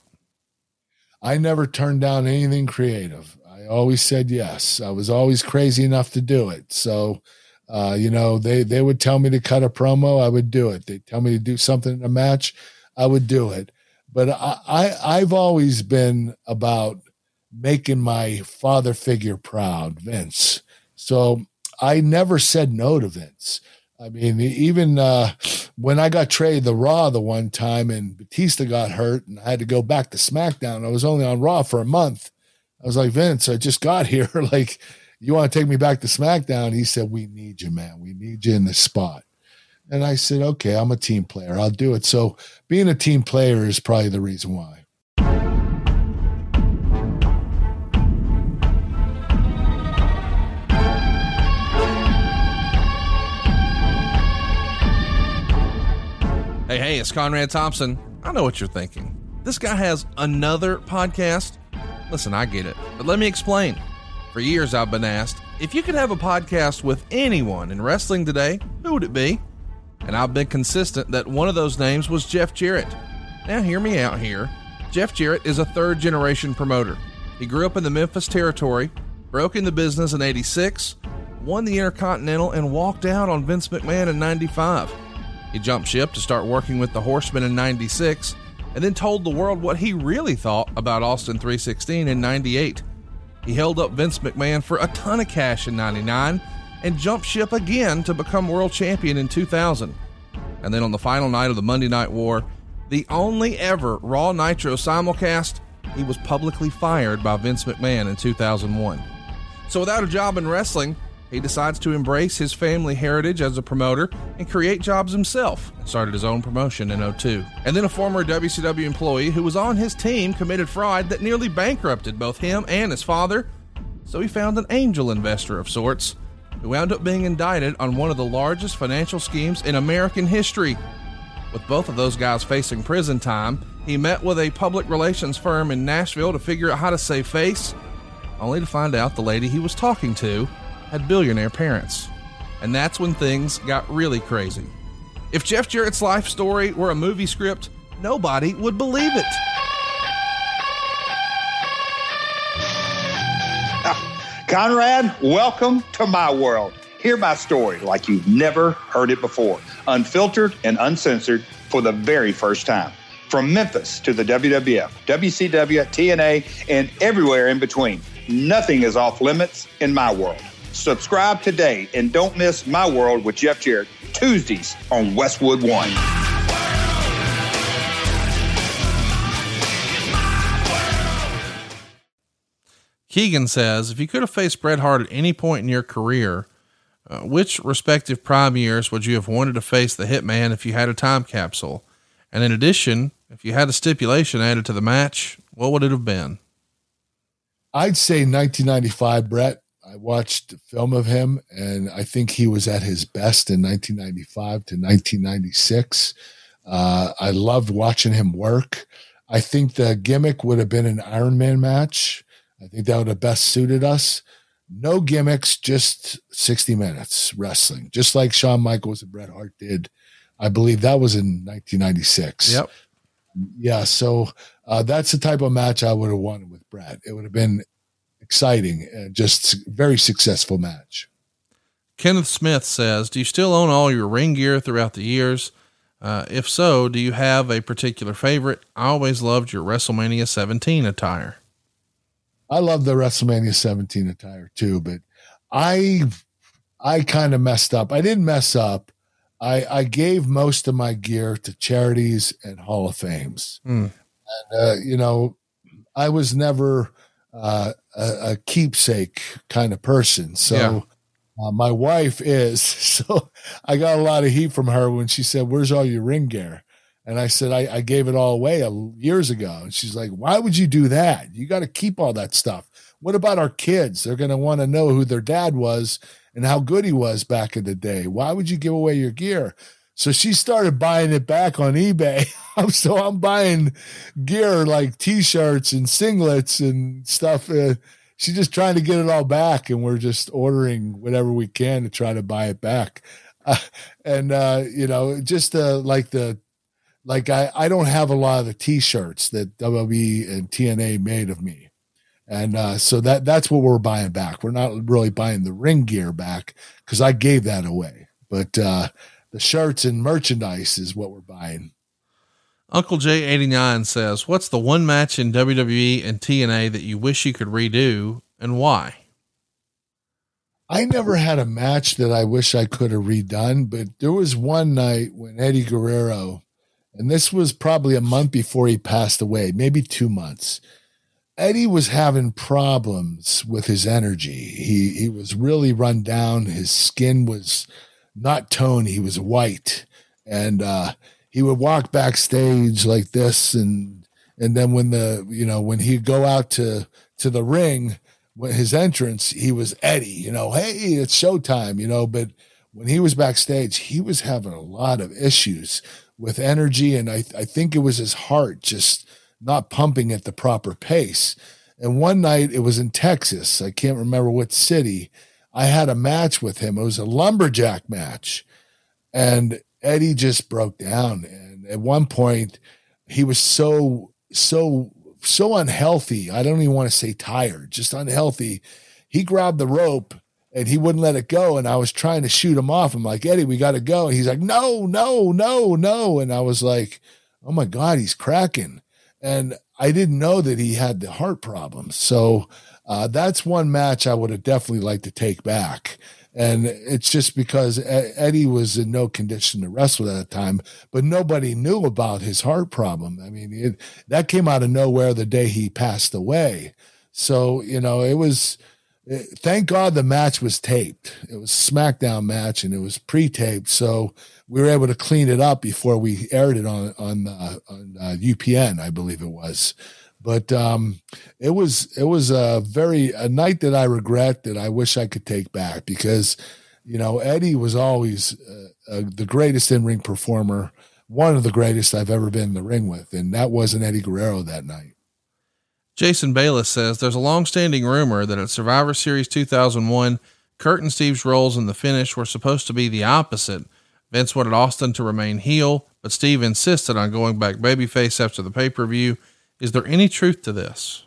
I never turned down anything creative. I always said yes. I was always crazy enough to do it. So, uh, you know, they, they would tell me to cut a promo, I would do it. They tell me to do something in a match, I would do it. But I, I I've always been about making my father figure proud, Vince. So I never said no to Vince. I mean, even uh, when I got traded the Raw the one time and Batista got hurt and I had to go back to SmackDown, I was only on Raw for a month. I was like, Vince, I just got here. like, you want to take me back to SmackDown? He said, We need you, man. We need you in this spot. And I said, okay, I'm a team player. I'll do it. So being a team player is probably the reason why. Hey, hey, it's Conrad Thompson. I know what you're thinking. This guy has another podcast. Listen, I get it, but let me explain. For years, I've been asked if you could have a podcast with anyone in wrestling today, who would it be? And I've been consistent that one of those names was Jeff Jarrett. Now, hear me out here. Jeff Jarrett is a third generation promoter. He grew up in the Memphis territory, broke into business in 86, won the Intercontinental, and walked out on Vince McMahon in 95. He jumped ship to start working with the Horsemen in 96 and then told the world what he really thought about Austin 316 in 98. He held up Vince McMahon for a ton of cash in 99 and jumped ship again to become world champion in 2000. And then on the final night of the Monday Night War, the only ever Raw Nitro simulcast, he was publicly fired by Vince McMahon in 2001. So without a job in wrestling, he decides to embrace his family heritage as a promoter and create jobs himself and started his own promotion in 02. And then a former WCW employee who was on his team committed fraud that nearly bankrupted both him and his father. So he found an angel investor of sorts who wound up being indicted on one of the largest financial schemes in American history. With both of those guys facing prison time, he met with a public relations firm in Nashville to figure out how to save face, only to find out the lady he was talking to had billionaire parents. And that's when things got really crazy. If Jeff Jarrett's life story were a movie script, nobody would believe it. Conrad, welcome to my world. Hear my story like you've never heard it before, unfiltered and uncensored for the very first time. From Memphis to the WWF, WCW, TNA, and everywhere in between, nothing is off limits in my world. Subscribe today and don't miss My World with Jeff Jarrett, Tuesdays on Westwood One. Keegan says, if you could have faced Bret Hart at any point in your career, uh, which respective prime years would you have wanted to face the Hitman if you had a time capsule? And in addition, if you had a stipulation added to the match, what would it have been? I'd say 1995 Bret. I watched a film of him, and I think he was at his best in 1995 to 1996. Uh, I loved watching him work. I think the gimmick would have been an Iron Man match. I think that would have best suited us. No gimmicks, just 60 minutes wrestling, just like Shawn Michaels and Bret Hart did. I believe that was in 1996. Yep. Yeah. So uh, that's the type of match I would have wanted with Bret. It would have been exciting and just very successful match. Kenneth Smith says, Do you still own all your ring gear throughout the years? Uh, if so, do you have a particular favorite? I always loved your WrestleMania 17 attire. I love the WrestleMania 17 attire too, but I I kind of messed up. I didn't mess up. I I gave most of my gear to charities and Hall of Fames. Mm. And uh, you know, I was never uh, a, a, keepsake kind of person. So yeah. uh, my wife is. So I got a lot of heat from her when she said, "Where's all your ring gear?" And I said, I, I gave it all away years ago. And she's like, Why would you do that? You got to keep all that stuff. What about our kids? They're going to want to know who their dad was and how good he was back in the day. Why would you give away your gear? So she started buying it back on eBay. so I'm buying gear like t-shirts and singlets and stuff. Uh, she's just trying to get it all back, and we're just ordering whatever we can to try to buy it back. Uh, and uh, you know, just uh, like the like I, I don't have a lot of the t-shirts that WWE and TNA made of me. And uh, so that that's what we're buying back. We're not really buying the ring gear back because I gave that away. But uh, the shirts and merchandise is what we're buying. Uncle J89 says, What's the one match in WWE and TNA that you wish you could redo and why? I never had a match that I wish I could have redone, but there was one night when Eddie Guerrero and this was probably a month before he passed away, maybe two months. Eddie was having problems with his energy. He he was really run down. His skin was not Tony. He was white, and uh, he would walk backstage like this, and and then when the you know when he'd go out to to the ring, when his entrance, he was Eddie. You know, hey, it's showtime. You know, but when he was backstage, he was having a lot of issues with energy, and I I think it was his heart just not pumping at the proper pace. And one night it was in Texas. I can't remember what city. I had a match with him. It was a lumberjack match. And Eddie just broke down. And at one point, he was so, so, so unhealthy. I don't even want to say tired, just unhealthy. He grabbed the rope and he wouldn't let it go. And I was trying to shoot him off. I'm like, Eddie, we got to go. And he's like, no, no, no, no. And I was like, oh my God, he's cracking. And I didn't know that he had the heart problems. So uh, that's one match I would have definitely liked to take back. And it's just because Eddie was in no condition to wrestle at that time, but nobody knew about his heart problem. I mean, it, that came out of nowhere the day he passed away. So, you know, it was, it, thank God the match was taped. It was SmackDown match and it was pre taped. So we were able to clean it up before we aired it on on, uh, on uh, UPN, I believe it was. But um, it was it was a very a night that I regret that I wish I could take back because you know Eddie was always uh, uh the greatest in ring performer, one of the greatest I've ever been in the ring with, and that wasn't Eddie Guerrero that night. Jason Bayless says there's a long-standing rumor that at Survivor Series 2001, Kurt and Steve's roles in the finish were supposed to be the opposite Vince wanted Austin to remain heel, but Steve insisted on going back babyface after the pay per view. Is there any truth to this?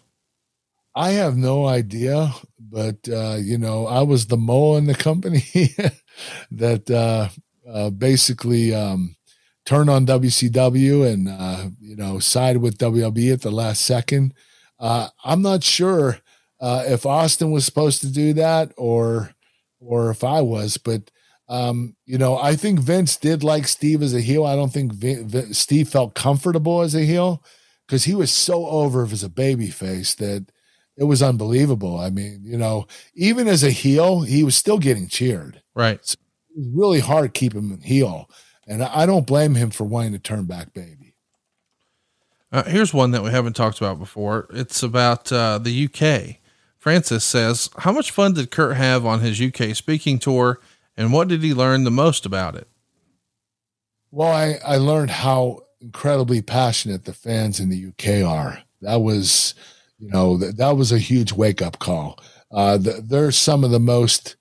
I have no idea, but uh, you know, I was the mole in the company that uh, uh, basically um, turned on WCW and uh, you know sided with WWE at the last second. Uh, I'm not sure uh, if Austin was supposed to do that or or if I was, but um, you know, I think Vince did like Steve as a heel. I don't think Vin, Vin, Steve felt comfortable as a heel because he was so over as a baby face that it was unbelievable. I mean, you know, even as a heel, he was still getting cheered. Right. So it was really hard to keep him heel. And I don't blame him for wanting to turn back baby. Uh, here's one that we haven't talked about before. It's about uh, the UK. Francis says, How much fun did Kurt have on his UK speaking tour? And what did he learn the most about it? Well, I, I learned how incredibly passionate the fans in the UK are. That was, you know, that, that was a huge wake up call. Uh, the, they're some of the most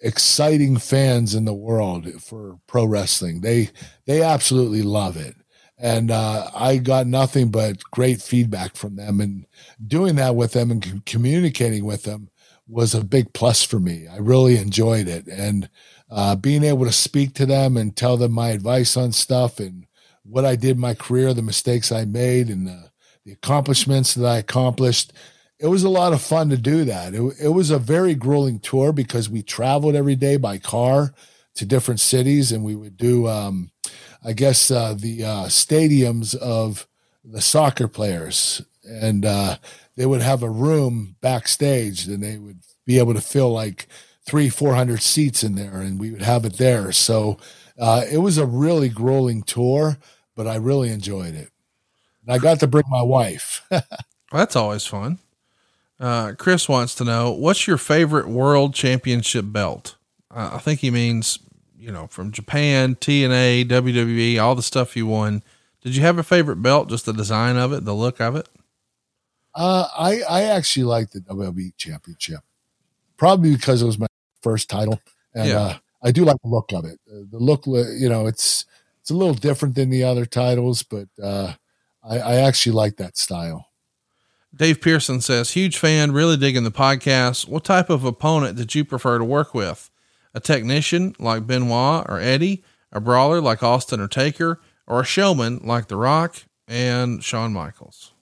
exciting fans in the world for pro wrestling. They, they absolutely love it. And, uh, I got nothing but great feedback from them and doing that with them and communicating with them was a big plus for me. I really enjoyed it. And, uh, being able to speak to them and tell them my advice on stuff and what I did in my career, the mistakes I made, and the, the accomplishments that I accomplished. It was a lot of fun to do that. It, it was a very grueling tour because we traveled every day by car to different cities, and we would do, um, I guess, uh, the uh, stadiums of the soccer players, and uh, they would have a room backstage, and they would be able to fill like three, 400 seats in there and we would have it there. So uh, it was a really grueling tour, but I really enjoyed it. And I got to bring my wife. That's always fun. Uh, Chris wants to know what's your favorite world championship belt? Uh, I think he means, you know, from Japan, TNA, WWE, all the stuff you won. Did you have a favorite belt? Just the design of it, the look of it? Uh, I, I actually like the WWE championship probably because it was my first title, and yeah. uh, I do like the look of it. Uh, the look, you know, it's it's a little different than the other titles, but uh, I, I actually like that style. Dave Pearson says, huge fan, really digging the podcast. What type of opponent did you prefer to work with? A technician like Benoit or Eddie, a brawler like Austin or Taker, or a showman like The Rock and Shawn Michaels?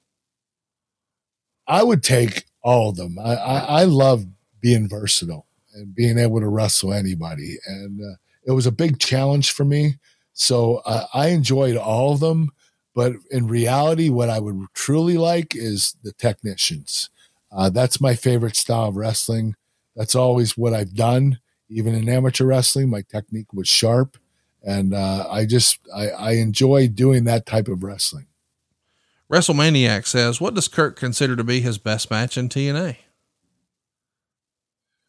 I would take all of them. I, I, I love being versatile and being able to wrestle anybody. And uh, it was a big challenge for me. So uh, I enjoyed all of them. But in reality, what I would truly like is the technicians. Uh, that's my favorite style of wrestling. That's always what I've done. even in amateur wrestling, my technique was sharp, and uh, I just I, I enjoy doing that type of wrestling. WrestleManiac says, "What does Kurt consider to be his best match in TNA?"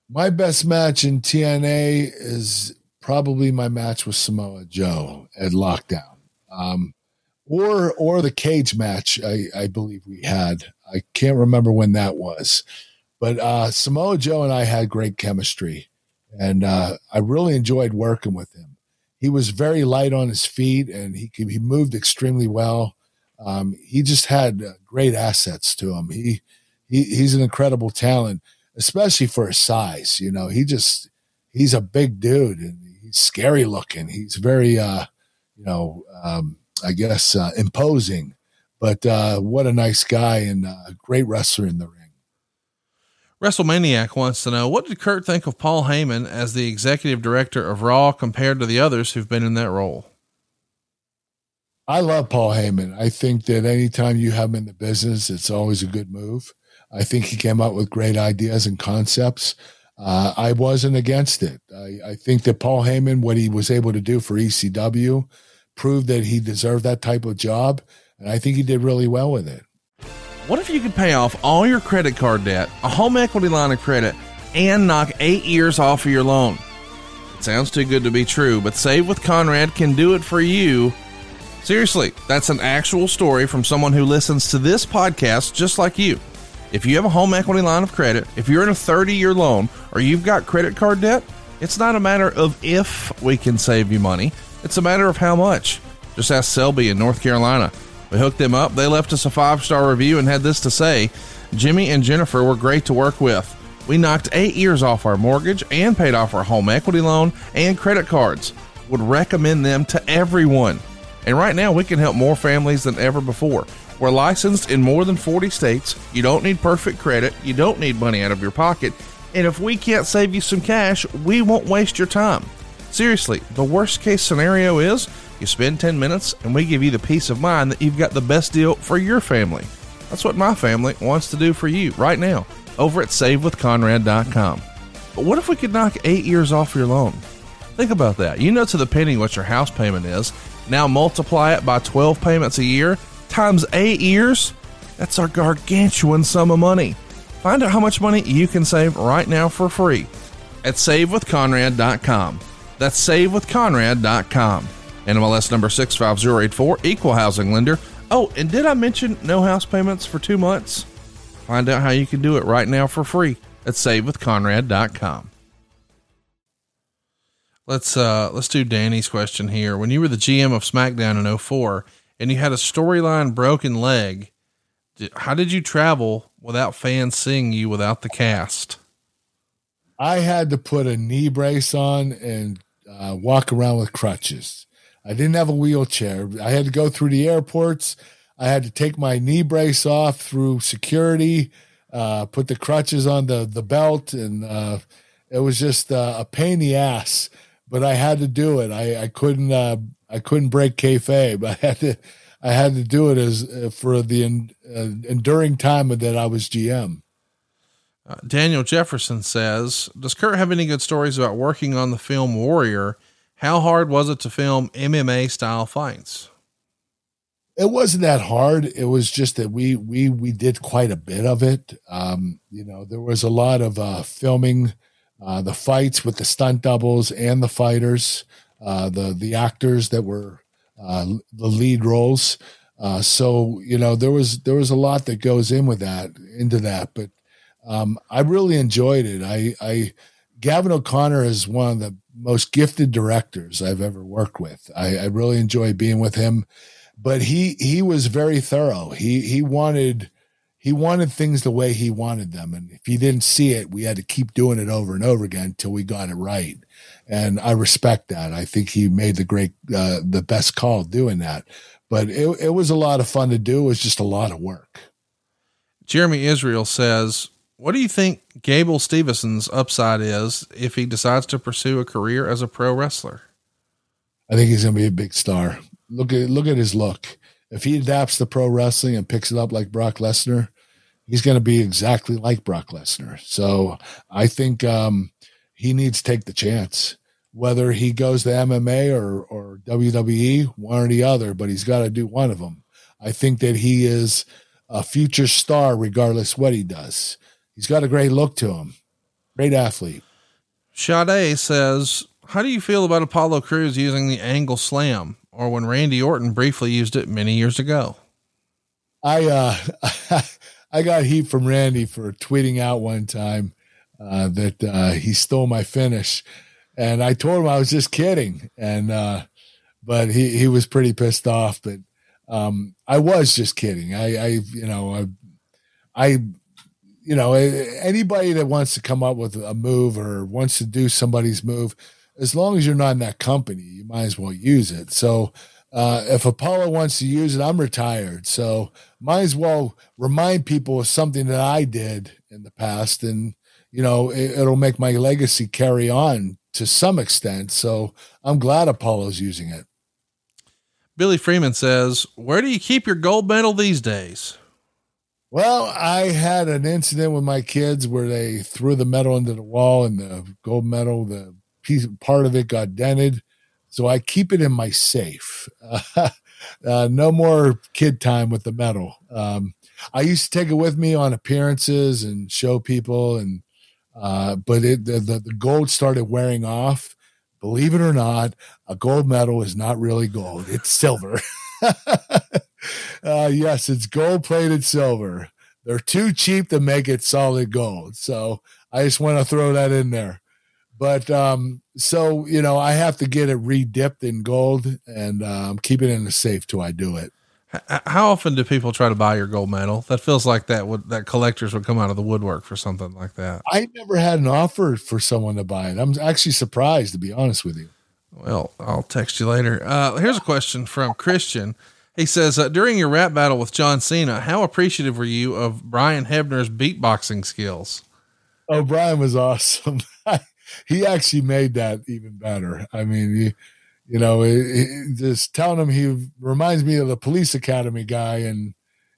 My best match in TNA is probably my match with Samoa Joe at Lockdown, um, or or the cage match I, I believe we had. I can't remember when that was, but uh, Samoa Joe and I had great chemistry, and uh, I really enjoyed working with him. He was very light on his feet, and he he moved extremely well. Um, he just had uh, great assets to him. He, he he's an incredible talent especially for his size. You know, he just he's a big dude and he's scary looking. He's very uh, you know, um, I guess uh, imposing, but uh, what a nice guy and a great wrestler in the ring. WrestleManiac wants to know what did Kurt think of Paul Heyman as the executive director of Raw compared to the others who've been in that role? I love Paul Heyman. I think that anytime you have him in the business, it's always a good move. I think he came up with great ideas and concepts. Uh, I wasn't against it. I, I, think that Paul Heyman, what he was able to do for ECW, proved that he deserved that type of job. And I think he did really well with it. What if you could pay off all your credit card debt, a home equity line of credit, and knock eight years off of your loan? It sounds too good to be true, but Save with Conrad can do it for you. Seriously, that's an actual story from someone who listens to this podcast just like you. If you have a home equity line of credit, if you're in a 30 year loan, or you've got credit card debt, it's not a matter of if we can save you money, it's a matter of how much. Just ask Selby in North Carolina. We hooked them up. They left us a five star review and had this to say Jimmy and Jennifer were great to work with. We knocked eight years off our mortgage and paid off our home equity loan and credit cards. Would recommend them to everyone. And right now, we can help more families than ever before. We're licensed in more than 40 states. You don't need perfect credit. You don't need money out of your pocket. And if we can't save you some cash, we won't waste your time. Seriously, the worst case scenario is you spend 10 minutes and we give you the peace of mind that you've got the best deal for your family. That's what my family wants to do for you right now over at savewithconrad.com. But what if we could knock eight years off your loan? Think about that. You know to the penny what your house payment is. Now multiply it by 12 payments a year times eight years, that's our gargantuan sum of money. Find out how much money you can save right now for free at savewithconrad.com. That's savewithconrad.com. NMLS number 65084, equal housing lender. Oh, and did I mention no house payments for two months? Find out how you can do it right now for free at savewithconrad.com. Let's uh let's do Danny's question here. When you were the GM of SmackDown in 04, and you had a storyline broken leg, how did you travel without fans seeing you without the cast? I had to put a knee brace on and uh, walk around with crutches. I didn't have a wheelchair. I had to go through the airports. I had to take my knee brace off through security, uh, put the crutches on the, the belt, and uh, it was just uh, a pain in the ass. But I had to do it. I, I couldn't uh, I couldn't break kayfabe. I had to, I had to do it as uh, for the uh, enduring time that I was GM. Uh, Daniel Jefferson says, "Does Kurt have any good stories about working on the film Warrior? How hard was it to film MMA style fights?" It wasn't that hard. It was just that we we we did quite a bit of it. Um, you know, there was a lot of uh, filming uh, the fights with the stunt doubles and the fighters uh, the the actors that were uh, the lead roles. Uh, so you know there was there was a lot that goes in with that into that, but um, I really enjoyed it. I, I Gavin O'Connor is one of the most gifted directors I've ever worked with. I, I really enjoy being with him, but he he was very thorough. He he wanted he wanted things the way he wanted them, and if he didn't see it, we had to keep doing it over and over again until we got it right and I respect that. I think he made the great, uh, the best call doing that. But it, it was a lot of fun to do. It was just a lot of work. Jeremy Israel says, "What do you think Gable Steveson's upside is if he decides to pursue a career as a pro wrestler?" I think he's going to be a big star. Look at look at his look. If he adapts to pro wrestling and picks it up like Brock Lesnar, he's going to be exactly like Brock Lesnar. So I think um, he needs to take the chance. Whether he goes to MMA or, or WWE, one or the other, but he's got to do one of them. I think that he is a future star regardless what he does. He's got a great look to him. Great athlete. Sade says, How do you feel about Apollo Crews using the angle slam or when Randy Orton briefly used it many years ago? I uh I got heat from Randy for tweeting out one time uh, that uh, he stole my finish, and I told him I was just kidding, and uh, but he he was pretty pissed off. But um, I was just kidding. I I you know I I you know anybody that wants to come up with a move or wants to do somebody's move, as long as you're not in that company, you might as well use it. So. Uh, if Apollo wants to use it, I'm retired. So might as well remind people of something that I did in the past. And you know, it, it'll make my legacy carry on to some extent. So I'm glad Apollo's using it. Billy Freeman says, Where do you keep your gold medal these days? Well, I had an incident with my kids where they threw the medal into the wall and the gold medal, the piece part of it got dented. So I keep it in my safe. Uh, uh, no more kid time with the medal. Um, I used to take it with me on appearances and show people and uh, but it, the, the, gold started wearing off. Believe it or not, a gold medal is not really gold; it's silver. uh, yes, it's gold plated silver. They're too cheap to make it solid gold. So I just want to throw that in there. But um, so you know, I have to get it re-dipped in gold, and um, keep it in the safe till I do it. How often do people try to buy your gold medal? That feels like that would that collectors would come out of the woodwork for something like that. I never had an offer for someone to buy it. I'm actually surprised, to be honest with you. Well, I'll text you later. Uh, here's a question from Christian. He says, uh, during your rap battle with John Cena, how appreciative were you of Brian Hebner's beatboxing skills? Oh, Brian was awesome. he actually made that even better. I mean, he, you know, it, it, just telling him he reminds me of the police academy guy and,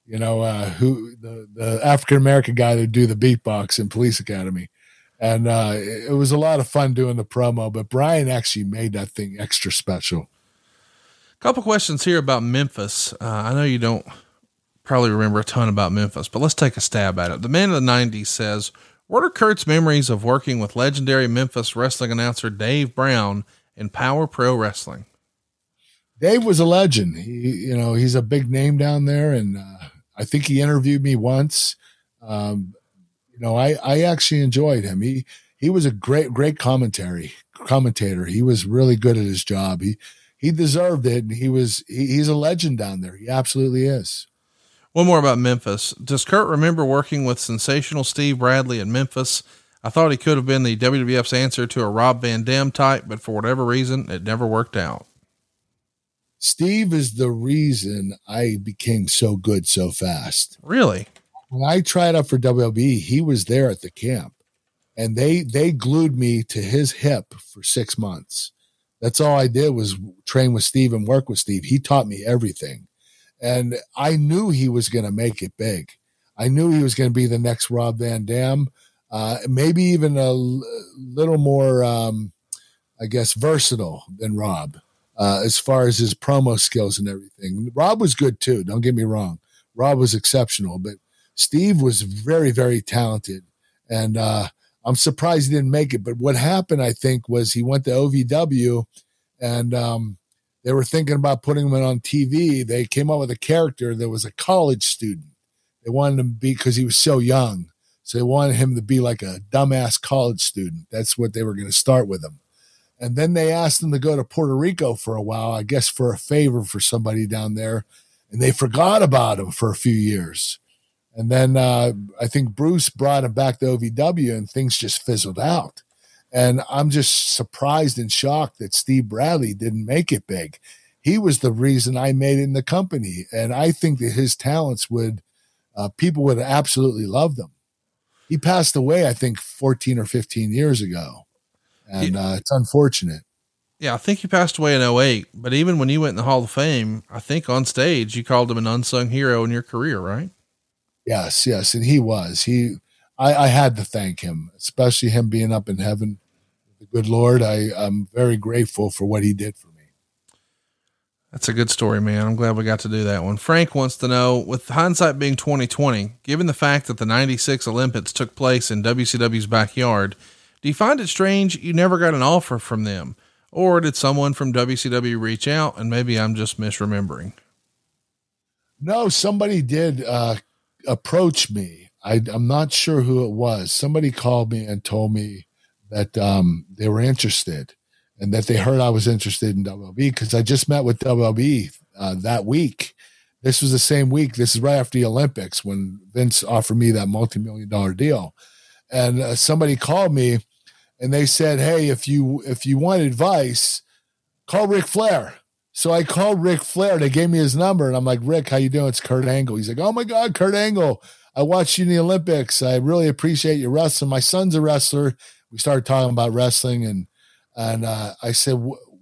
you know, uh, who the, the African American guy that do the beatbox in police academy. And uh, it, it was a lot of fun doing the promo, but Brian actually made that thing extra special. Couple questions here about Memphis. Uh, I know you don't probably remember a ton about Memphis, but let's take a stab at it. The man of the 90s says, What are Kurt's memories of working with legendary Memphis wrestling announcer Dave Brown in Power Pro Wrestling. Dave was a legend. He, you know, he's a big name down there, and uh, I think he interviewed me once. Um, you know, I I actually enjoyed him. He he was a great great commentary commentator. He was really good at his job. He he deserved it, and he was he, he's a legend down there. He absolutely is. One more about Memphis. Does Kurt remember working with sensational Steve Bradley in Memphis I thought he could have been the WWF's answer to a Rob Van Dam type, but for whatever reason, it never worked out. Steve is the reason I became so good so fast. Really? When I tried out for WWE, he was there at the camp and they they glued me to his hip for 6 months. That's all I did was train with Steve and work with Steve. He taught me everything. And I knew he was going to make it big. I knew he was going to be the next Rob Van Dam uh, maybe even a l- little more, um, I guess, versatile than Rob uh, as far as his promo skills and everything. Rob was good too. Don't get me wrong. Rob was exceptional, but Steve was very, very talented. And uh, I'm surprised he didn't make it. But what happened, I think, was he went to OVW and um, they were thinking about putting him on TV. They came up with a character that was a college student. They wanted him to be because he was so young so they wanted him to be like a dumbass college student. That's what they were going to start with him. And then they asked him to go to Puerto Rico for a while, I guess for a favor for somebody down there. And they forgot about him for a few years. And then uh, I think Bruce brought him back to OVW and things just fizzled out. And I'm just surprised and shocked that Steve Bradley didn't make it big. He was the reason I made it in the company. And I think that his talents would, uh, people would absolutely love them he passed away, I think, 14 or 15 years ago. And uh, it's unfortunate. Yeah, I think he passed away in 08. But even when you went in the Hall of Fame, I think on stage you called him an unsung hero in your career, right? Yes, yes. And he was. He I, I had to thank him, especially him being up in heaven. The good Lord, I, I'm very grateful for what he did for me. That's a good story, man. I'm glad we got to do that one. Frank wants to know, with hindsight being 2020, given the fact that the 96 Olympics took place in WCW's backyard, do you find it strange you never got an offer from them? Or did someone from WCW reach out and maybe I'm just misremembering? No, somebody did uh, approach me. I, am not sure who it was. Somebody called me and told me that um, they were interested and that they heard I was interested in WWE because I just met with WWE uh, that week. This was the same week. This is right after the Olympics when Vince offered me that multi-million dollar deal, and uh, somebody called me, and they said, "Hey, if you if you want advice, call Ric Flair." So I called Ric Flair. They gave me his number, and I'm like, "Rick, how you doing?" It's Kurt Angle. He's like, "Oh my God, Kurt Angle! I watched you in the Olympics. I really appreciate your wrestling. My son's a wrestler. We started talking about wrestling, and and uh, I said,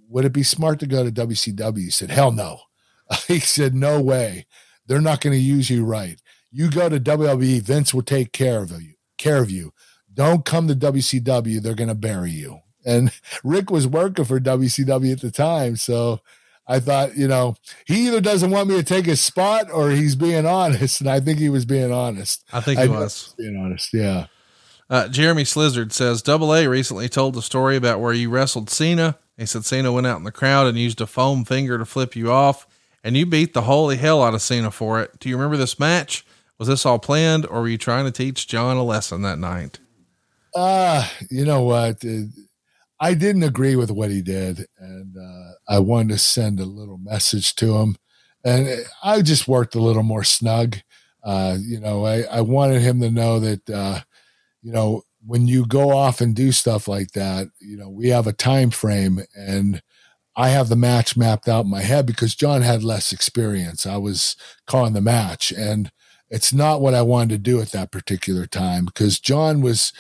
Would it be smart to go to WCW? He said, Hell no. he said, No way. They're not going to use you right. You go to WWE, Vince will take care of you. Care of you. Don't come to WCW. They're going to bury you. And Rick was working for WCW at the time, so I thought, you know, he either doesn't want me to take his spot or he's being honest, and I think he was being honest. I think he I was being honest. Yeah. Uh, Jeremy Slizzard says Double A recently told the story about where you wrestled Cena. He said Cena went out in the crowd and used a foam finger to flip you off, and you beat the holy hell out of Cena for it. Do you remember this match? Was this all planned, or were you trying to teach John a lesson that night? Uh, you know what? I didn't agree with what he did, and uh, I wanted to send a little message to him. And I just worked a little more snug. Uh, you know, I, I wanted him to know that uh, you know, when you go off and do stuff like that, you know, we have a time frame and I have the match mapped out in my head because John had less experience. I was calling the match and it's not what I wanted to do at that particular time because John was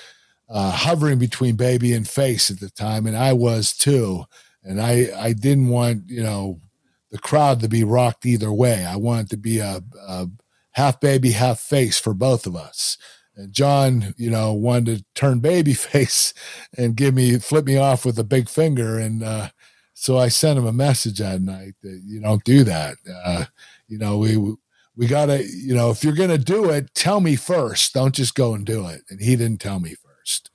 uh, hovering between baby and face at the time and I was too. And I, I didn't want, you know, the crowd to be rocked either way. I wanted to be a, a half baby, half face for both of us. And John, you know, wanted to turn baby face and give me flip me off with a big finger. And uh, so I sent him a message that night that you don't do that. Uh, you know, we we gotta, you know, if you're gonna do it, tell me first. Don't just go and do it. And he didn't tell me first.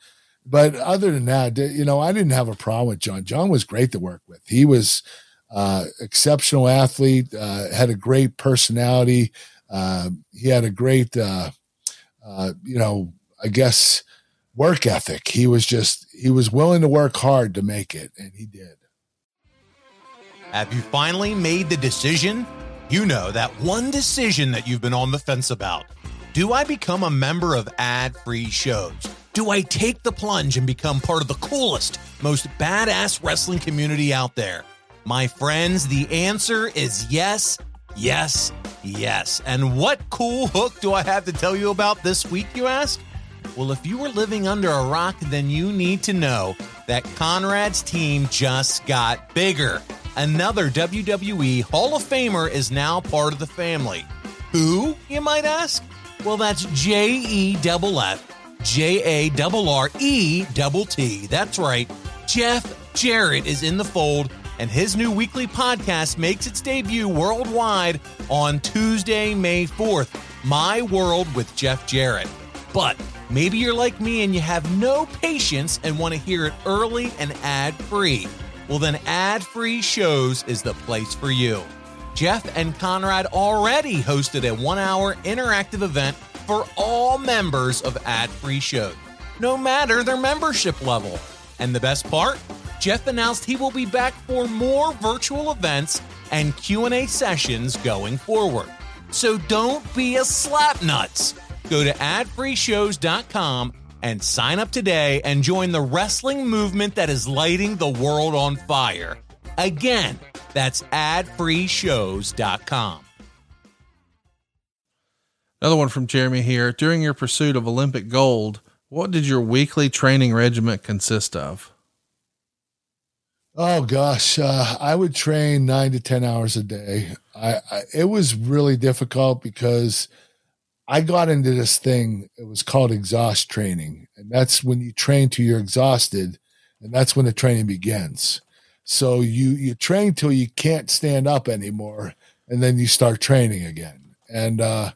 But other than that, you know, I didn't have a problem with John. John was great to work with. He was uh, exceptional athlete, uh, had a great personality. Uh, he had a great uh, uh, you know, I guess work ethic. He was just he was willing to work hard to make it, and he did. Have you finally made the decision? You know that one decision that you've been on the fence about. Do I become a member of ad free shows? Do I take the plunge and become part of the coolest, most badass wrestling community out there? My friends, the answer is yes Yes, yes. And what cool hook do I have to tell you about this week, you ask? Well, if you were living under a rock, then you need to know that Conrad's team just got bigger. Another WWE Hall of Famer is now part of the family. Who, you might ask? Well, that's J E F F J A R R E T. That's right. Jeff Jarrett is in the fold and his new weekly podcast makes its debut worldwide on Tuesday, May 4th. My World with Jeff Jarrett. But maybe you're like me and you have no patience and want to hear it early and ad free. Well, then ad free shows is the place for you. Jeff and Conrad already hosted a one hour interactive event for all members of ad free shows, no matter their membership level. And the best part? Jeff announced he will be back for more virtual events and Q&A sessions going forward. So don't be a slapnuts. Go to adfreeshows.com and sign up today and join the wrestling movement that is lighting the world on fire. Again, that's adfreeshows.com. Another one from Jeremy here. During your pursuit of Olympic gold, what did your weekly training regiment consist of? Oh gosh, uh, I would train nine to ten hours a day. I, I, it was really difficult because I got into this thing. It was called exhaust training, and that's when you train till you're exhausted, and that's when the training begins. So you you train till you can't stand up anymore, and then you start training again. And uh,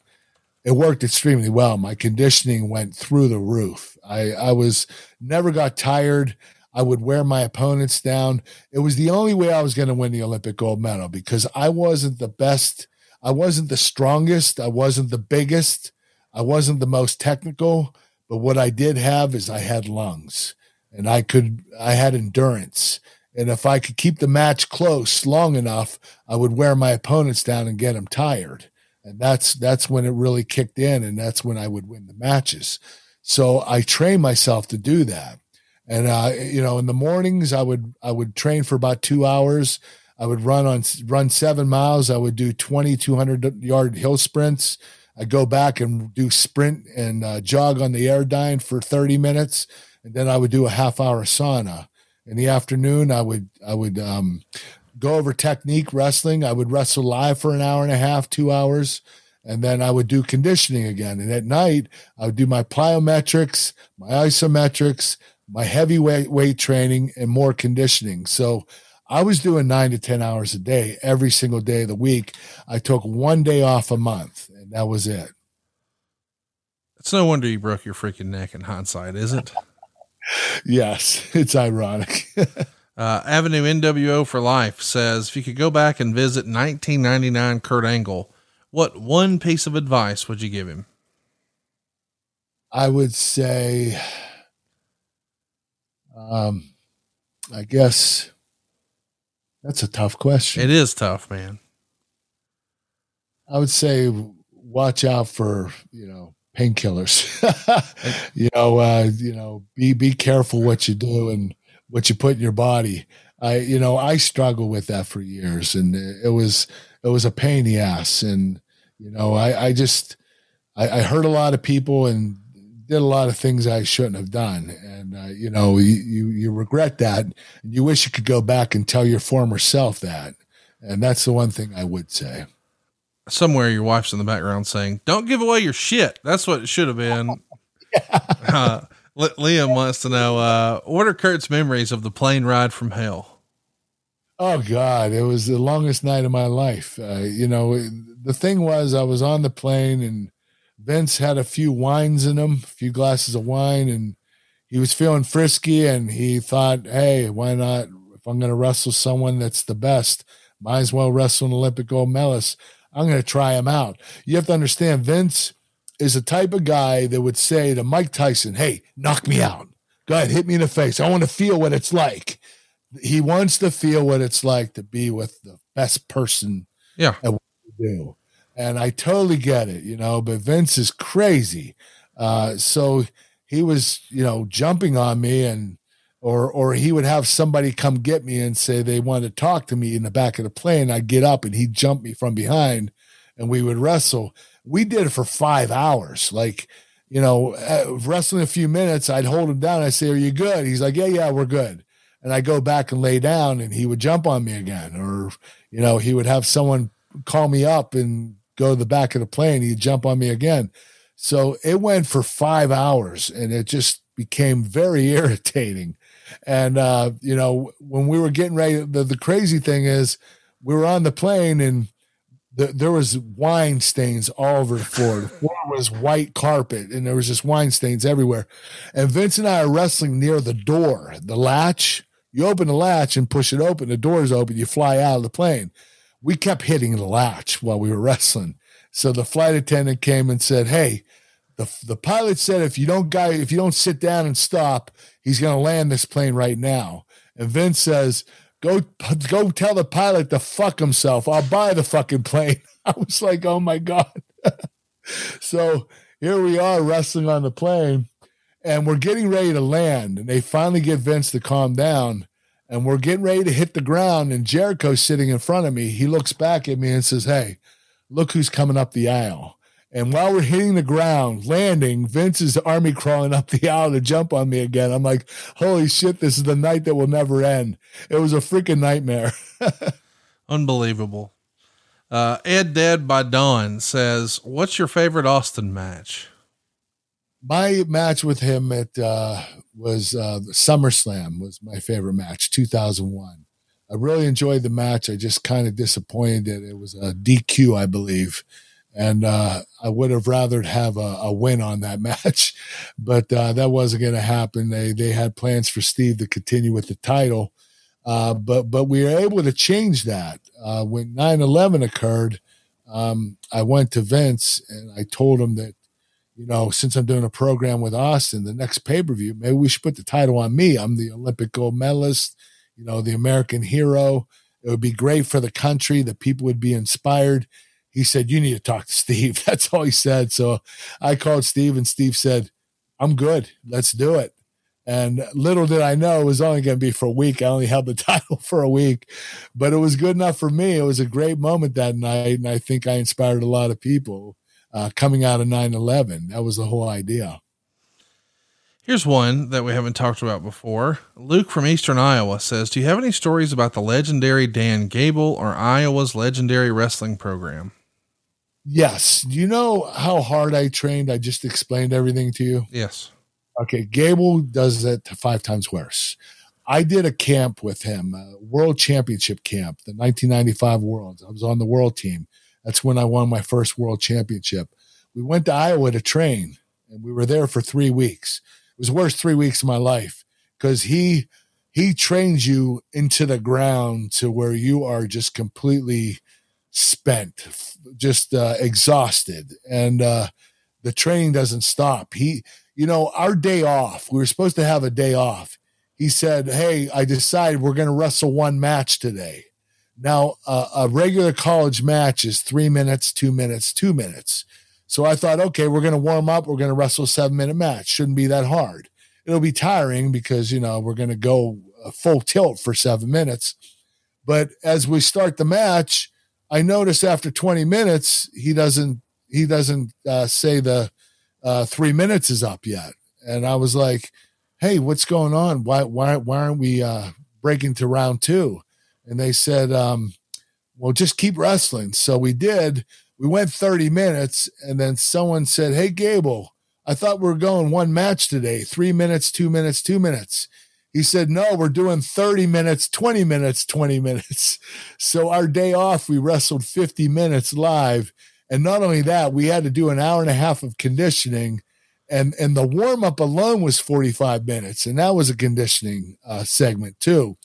it worked extremely well. My conditioning went through the roof. I I was never got tired. I would wear my opponents down. It was the only way I was going to win the Olympic gold medal because I wasn't the best. I wasn't the strongest. I wasn't the biggest. I wasn't the most technical. But what I did have is I had lungs and I could, I had endurance. And if I could keep the match close long enough, I would wear my opponents down and get them tired. And that's, that's when it really kicked in. And that's when I would win the matches. So I trained myself to do that. And, uh, you know, in the mornings I would, I would train for about two hours. I would run on, run seven miles. I would do 20, 200 yard hill sprints. I go back and do sprint and uh, jog on the Airdyne for 30 minutes. And then I would do a half hour sauna in the afternoon i would i would um, go over technique wrestling i would wrestle live for an hour and a half two hours and then i would do conditioning again and at night i would do my plyometrics my isometrics my heavyweight weight training and more conditioning so i was doing nine to ten hours a day every single day of the week i took one day off a month and that was it it's no wonder you broke your freaking neck in hindsight is it yes, it's ironic. uh, Avenue NWO for Life says if you could go back and visit 1999 Kurt Angle, what one piece of advice would you give him? I would say, um, I guess that's a tough question. It is tough, man. I would say watch out for, you know, painkillers. you know, uh, you know, be be careful what you do and what you put in your body. I, you know, I struggled with that for years, and it was it was a pain in the ass. And you know, I I just I, I hurt a lot of people and did a lot of things I shouldn't have done. And uh, you know, you, you you regret that, and you wish you could go back and tell your former self that. And that's the one thing I would say somewhere your wife's in the background saying, "Don't give away your shit." That's what it should have been. uh, Liam wants to know uh, what are Kurt's memories of the plane ride from hell. Oh God, it was the longest night of my life. Uh, you know, the thing was, I was on the plane and Vince had a few wines in him, a few glasses of wine, and he was feeling frisky. And he thought, "Hey, why not? If I'm going to wrestle someone that's the best, might as well wrestle an Olympic gold medalist." I'm going to try him out. You have to understand, Vince is the type of guy that would say to Mike Tyson, Hey, knock me out. Go ahead, hit me in the face. I want to feel what it's like. He wants to feel what it's like to be with the best person yeah. at what you do. And I totally get it, you know, but Vince is crazy. Uh, so he was, you know, jumping on me and or or he would have somebody come get me and say they wanted to talk to me in the back of the plane. I'd get up and he'd jump me from behind, and we would wrestle. We did it for five hours, like you know, uh, wrestling a few minutes. I'd hold him down. I say, "Are you good?" He's like, "Yeah, yeah, we're good." And I go back and lay down, and he would jump on me again, or you know, he would have someone call me up and go to the back of the plane. He'd jump on me again. So it went for five hours, and it just became very irritating and uh, you know, when we were getting ready, the, the crazy thing is we were on the plane and the, there was wine stains all over the floor. The floor was white carpet and there was just wine stains everywhere. And Vince and I are wrestling near the door, the latch. You open the latch and push it open. The door's open. You fly out of the plane. We kept hitting the latch while we were wrestling. So the flight attendant came and said, "Hey, the the pilot said if you don't guy if you don't sit down and stop, he's going to land this plane right now." And Vince says, "Go go tell the pilot to fuck himself. I'll buy the fucking plane." I was like, "Oh my god." so, here we are wrestling on the plane and we're getting ready to land and they finally get Vince to calm down and we're getting ready to hit the ground and Jericho's sitting in front of me. He looks back at me and says, "Hey, look who's coming up the aisle." And while we're hitting the ground, landing, Vince's army crawling up the aisle to jump on me again. I'm like, holy shit, this is the night that will never end. It was a freaking nightmare. Unbelievable. Uh, Ed Dead by Dawn says, What's your favorite Austin match? My match with him at uh, was uh, SummerSlam was my favorite match, 2001. I really enjoyed the match. I just kind of disappointed that it was a DQ, I believe, and uh, I would have rather have a, a, win on that match, but uh, that wasn't going to happen. They they had plans for Steve to continue with the title, uh, but but we were able to change that uh, when 9/11 occurred. Um, I went to Vince and I told him that you know, since I'm doing a program with Austin, the next pay per view, maybe we should put the title on me. I'm the Olympic gold medalist, you know, the American hero. It would be great for the country. The people would be inspired. He said, You need to talk to Steve. That's all he said. So I called Steve, and Steve said, I'm good. Let's do it. And little did I know it was only going to be for a week. I only held the title for a week, but it was good enough for me. It was a great moment that night. And I think I inspired a lot of people uh, coming out of 9 11. That was the whole idea. Here's one that we haven't talked about before. Luke from Eastern Iowa says, Do you have any stories about the legendary Dan Gable or Iowa's legendary wrestling program? Yes. Do you know how hard I trained? I just explained everything to you. Yes. Okay. Gable does it five times worse. I did a camp with him, a world championship camp, the 1995 Worlds. I was on the world team. That's when I won my first world championship. We went to Iowa to train and we were there for three weeks. It was the worst three weeks of my life because he he trains you into the ground to where you are just completely spent, just uh, exhausted, and uh, the training doesn't stop. He, you know, our day off. We were supposed to have a day off. He said, "Hey, I decided we're going to wrestle one match today." Now, uh, a regular college match is three minutes, two minutes, two minutes. So I thought, okay, we're going to warm up. We're going to wrestle a seven minute match. Shouldn't be that hard. It'll be tiring because, you know, we're going to go full tilt for seven minutes. But as we start the match, I notice after 20 minutes, he doesn't, he doesn't uh, say the uh, three minutes is up yet. And I was like, Hey, what's going on? Why, why, why aren't we uh, breaking to round two? And they said, um, well, just keep wrestling. So we did. We went 30 minutes, and then someone said, Hey, Gable, I thought we were going one match today three minutes, two minutes, two minutes. He said, No, we're doing 30 minutes, 20 minutes, 20 minutes. So our day off, we wrestled 50 minutes live. And not only that, we had to do an hour and a half of conditioning. And, and the warm up alone was 45 minutes. And that was a conditioning uh, segment too.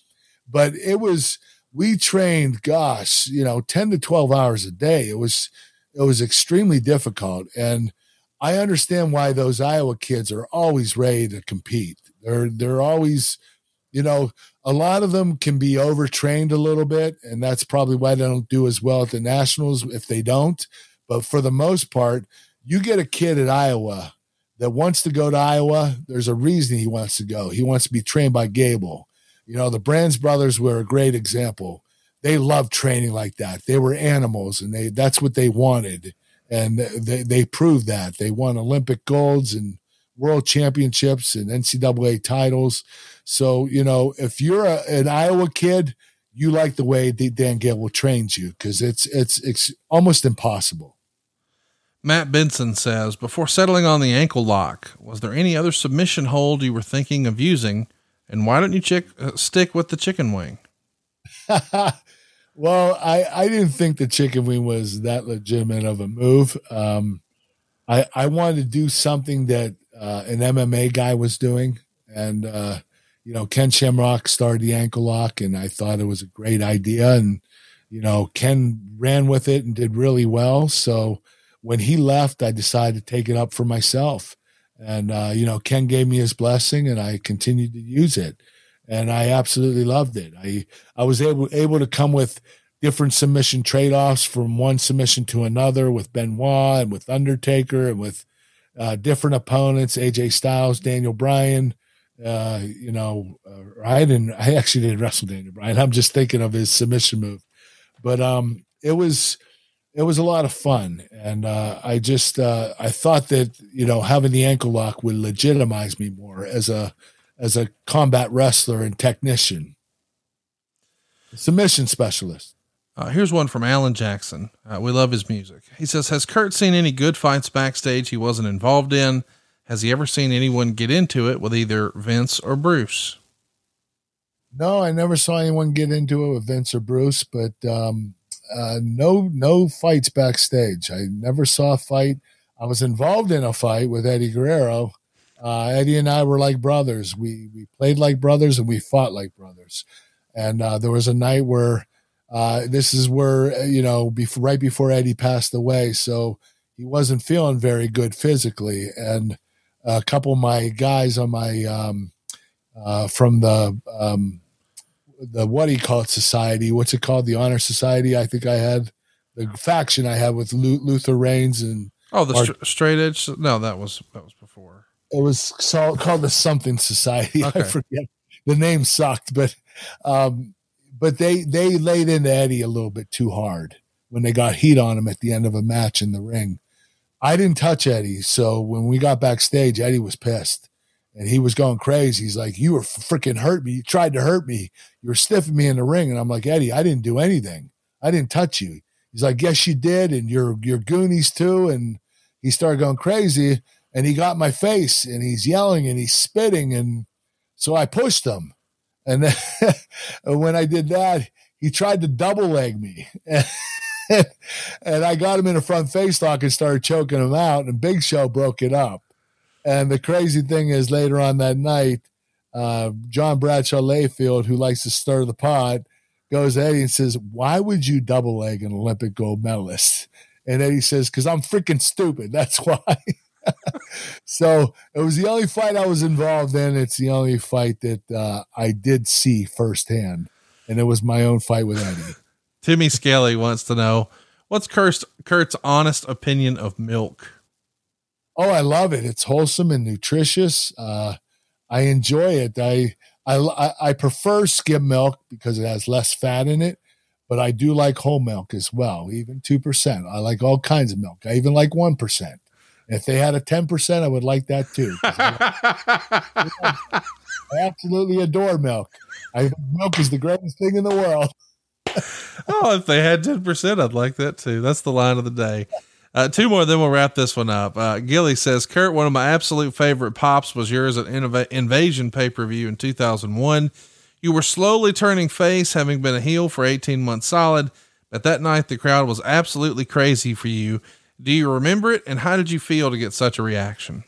But it was, we trained, gosh, you know, 10 to 12 hours a day. It was, it was extremely difficult. And I understand why those Iowa kids are always ready to compete. They're, they're always, you know, a lot of them can be overtrained a little bit. And that's probably why they don't do as well at the nationals if they don't. But for the most part, you get a kid at Iowa that wants to go to Iowa. There's a reason he wants to go. He wants to be trained by Gable you know, the Brands brothers were a great example. They loved training like that. They were animals, and they that's what they wanted, and they they proved that. They won Olympic golds and world championships and NCAA titles. So you know, if you're a, an Iowa kid, you like the way Dan Gable trains you because it's it's it's almost impossible. Matt Benson says, before settling on the ankle lock, was there any other submission hold you were thinking of using? And why don't you chick, uh, stick with the chicken wing? well, I, I didn't think the chicken wing was that legitimate of a move. Um, I, I wanted to do something that uh, an MMA guy was doing. And, uh, you know, Ken Shamrock started the ankle lock, and I thought it was a great idea. And, you know, Ken ran with it and did really well. So when he left, I decided to take it up for myself. And, uh, you know, Ken gave me his blessing and I continued to use it. And I absolutely loved it. I, I was able, able to come with different submission trade offs from one submission to another with Benoit and with Undertaker and with uh, different opponents, AJ Styles, Daniel Bryan. Uh, you know, uh, I didn't, I actually didn't wrestle Daniel Bryan. I'm just thinking of his submission move. But um, it was, it was a lot of fun. And uh, i just uh, i thought that you know having the ankle lock would legitimize me more as a as a combat wrestler and technician. Submission specialist. Uh, here's one from alan jackson. Uh, we love his music. He says has kurt seen any good fights backstage he wasn't involved in? Has he ever seen anyone get into it with either Vince or Bruce? No, I never saw anyone get into it with Vince or Bruce, but um, uh, no, no fights backstage. I never saw a fight. I was involved in a fight with Eddie Guerrero. Uh, Eddie and I were like brothers. We we played like brothers and we fought like brothers. And uh, there was a night where uh, this is where you know before, right before Eddie passed away, so he wasn't feeling very good physically. And a couple of my guys on my um, uh, from the um, the what do you call it society? What's it called? The honor society. I think I had the faction I had with Luther Reigns and oh the Art- straight edge. No, that was that was before. It was called the something society. Okay. I forget the name sucked, but um, but they they laid into Eddie a little bit too hard when they got heat on him at the end of a match in the ring. I didn't touch Eddie, so when we got backstage, Eddie was pissed and he was going crazy. He's like, "You were freaking hurt me. You tried to hurt me. You were stiffing me in the ring." And I'm like, "Eddie, I didn't do anything. I didn't touch you." He's like, "Yes, you did, and your your goonies too." And he started going crazy, and he got my face, and he's yelling and he's spitting, and so I pushed him. And then when I did that, he tried to double leg me. and I got him in a front face lock and started choking him out, and Big Show broke it up. And the crazy thing is, later on that night, uh, John Bradshaw Layfield, who likes to stir the pot, goes to Eddie and says, Why would you double leg an Olympic gold medalist? And Eddie says, Because I'm freaking stupid. That's why. so it was the only fight I was involved in. It's the only fight that uh, I did see firsthand. And it was my own fight with Eddie. Timmy Skelly wants to know what's Kurt's, Kurt's honest opinion of milk? Oh, I love it. It's wholesome and nutritious. Uh, I enjoy it. I, I I prefer skim milk because it has less fat in it, but I do like whole milk as well, even two percent. I like all kinds of milk. I even like one percent. If they had a ten percent, I would like that too. I, I absolutely adore milk. I think milk is the greatest thing in the world. oh, if they had ten percent, I'd like that too. That's the line of the day. Uh, two more, then we'll wrap this one up. Uh, Gilly says, Kurt, one of my absolute favorite pops was yours at Invasion pay per view in 2001. You were slowly turning face, having been a heel for 18 months solid. But that night, the crowd was absolutely crazy for you. Do you remember it? And how did you feel to get such a reaction?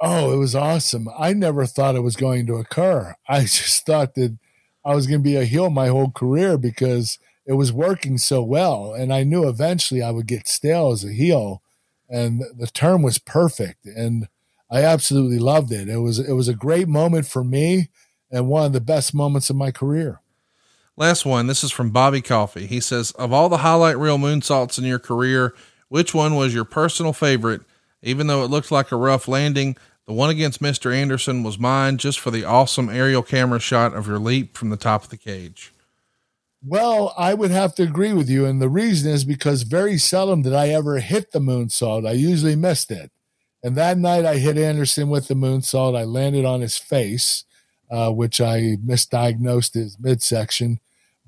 Oh, it was awesome. I never thought it was going to occur. I just thought that I was going to be a heel my whole career because it was working so well. And I knew eventually I would get stale as a heel. And the term was perfect. And I absolutely loved it. It was it was a great moment for me and one of the best moments of my career. Last one. This is from Bobby Coffee. He says, Of all the highlight reel moonsaults in your career, which one was your personal favorite? Even though it looked like a rough landing, the one against Mr. Anderson was mine just for the awesome aerial camera shot of your leap from the top of the cage. Well, I would have to agree with you. And the reason is because very seldom did I ever hit the moonsault. I usually missed it. And that night I hit Anderson with the moonsault. I landed on his face, uh, which I misdiagnosed his midsection.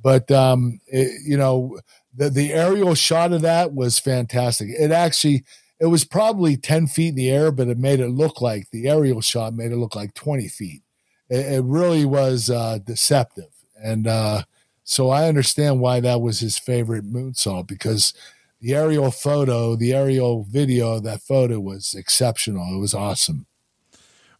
But, um, it, you know, the, the aerial shot of that was fantastic. It actually, it was probably 10 feet in the air, but it made it look like the aerial shot made it look like 20 feet. It, it really was uh, deceptive. And, uh, so I understand why that was his favorite moonsault because the aerial photo, the aerial video that photo was exceptional. It was awesome.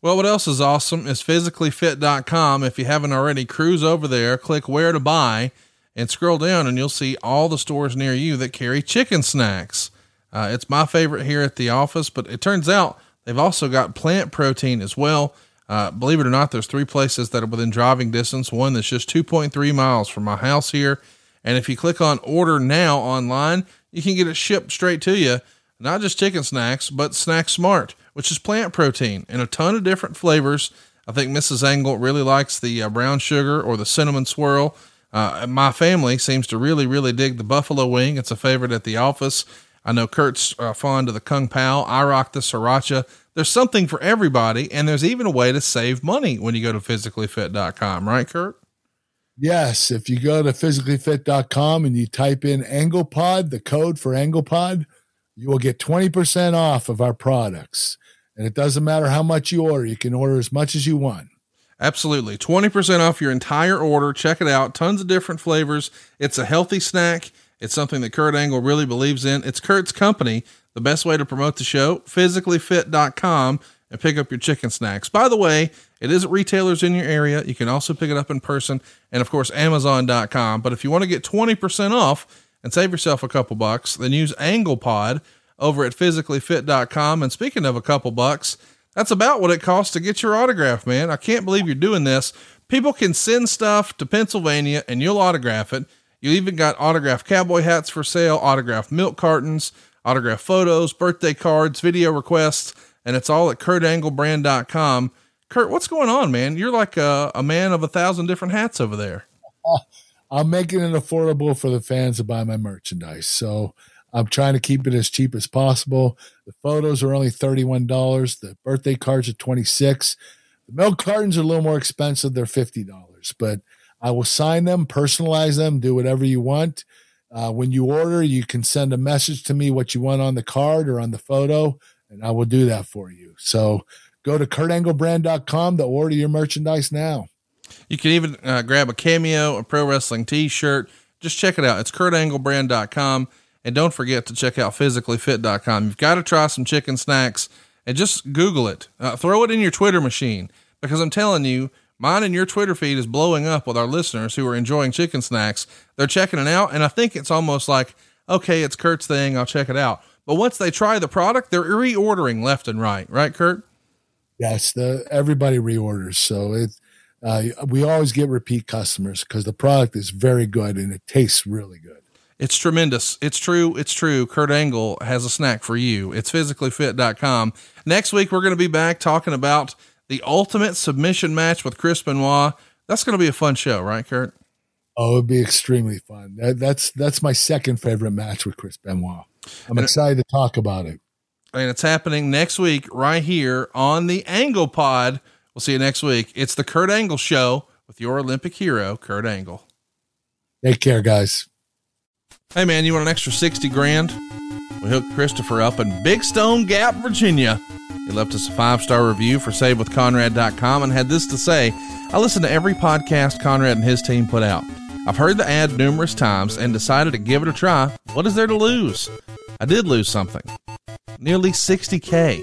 Well, what else is awesome is physicallyfit.com. If you haven't already, cruise over there, click where to buy, and scroll down, and you'll see all the stores near you that carry chicken snacks. Uh, it's my favorite here at the office, but it turns out they've also got plant protein as well. Uh, believe it or not, there's three places that are within driving distance. One that's just 2.3 miles from my house here. And if you click on order now online, you can get it shipped straight to you. Not just chicken snacks, but Snack Smart, which is plant protein in a ton of different flavors. I think Mrs. Angle really likes the uh, brown sugar or the cinnamon swirl. Uh, my family seems to really, really dig the buffalo wing. It's a favorite at the office. I know Kurt's uh, fond of the Kung Pao. I rock the sriracha. There's something for everybody, and there's even a way to save money when you go to physicallyfit.com, right, Kurt? Yes. If you go to physicallyfit.com and you type in AnglePod, the code for AnglePod, you will get 20% off of our products. And it doesn't matter how much you order, you can order as much as you want. Absolutely. 20% off your entire order. Check it out. Tons of different flavors. It's a healthy snack. It's something that Kurt Angle really believes in. It's Kurt's company. The best way to promote the show, physicallyfit.com and pick up your chicken snacks. By the way, it is at retailers in your area. You can also pick it up in person and of course amazon.com. But if you want to get 20% off and save yourself a couple bucks, then use AnglePod over at physicallyfit.com. And speaking of a couple bucks, that's about what it costs to get your autograph, man. I can't believe you're doing this. People can send stuff to Pennsylvania and you'll autograph it. You even got autographed cowboy hats for sale, autographed milk cartons, autographed photos, birthday cards, video requests, and it's all at kurtanglebrand.com. Kurt, what's going on, man? You're like a, a man of a thousand different hats over there. I'm making it affordable for the fans to buy my merchandise. So I'm trying to keep it as cheap as possible. The photos are only $31. The birthday cards are 26. The milk cartons are a little more expensive. They're $50, but I will sign them, personalize them, do whatever you want. Uh, when you order, you can send a message to me what you want on the card or on the photo, and I will do that for you. So go to kurtanglebrand.com to order your merchandise now. You can even uh, grab a cameo, a pro wrestling t shirt. Just check it out. It's kurtanglebrand.com. And don't forget to check out physicallyfit.com. You've got to try some chicken snacks and just Google it. Uh, throw it in your Twitter machine because I'm telling you, Mine and your Twitter feed is blowing up with our listeners who are enjoying chicken snacks. They're checking it out, and I think it's almost like, okay, it's Kurt's thing. I'll check it out. But once they try the product, they're reordering left and right, right, Kurt? Yes, the everybody reorders. So it uh, we always get repeat customers because the product is very good and it tastes really good. It's tremendous. It's true. It's true. Kurt Angle has a snack for you. It's physicallyfit.com. Next week, we're going to be back talking about the ultimate submission match with Chris Benoit. That's going to be a fun show, right, Kurt? Oh, it'd be extremely fun. That, that's that's my second favorite match with Chris Benoit. I'm and excited to talk about it. And it's happening next week right here on the Angle Pod. We'll see you next week. It's the Kurt Angle Show with your Olympic hero, Kurt Angle. Take care, guys. Hey, man, you want an extra 60 grand? We hooked Christopher up in Big Stone Gap, Virginia. He left us a five star review for SaveWithConrad.com and had this to say I listen to every podcast Conrad and his team put out. I've heard the ad numerous times and decided to give it a try. What is there to lose? I did lose something nearly 60K.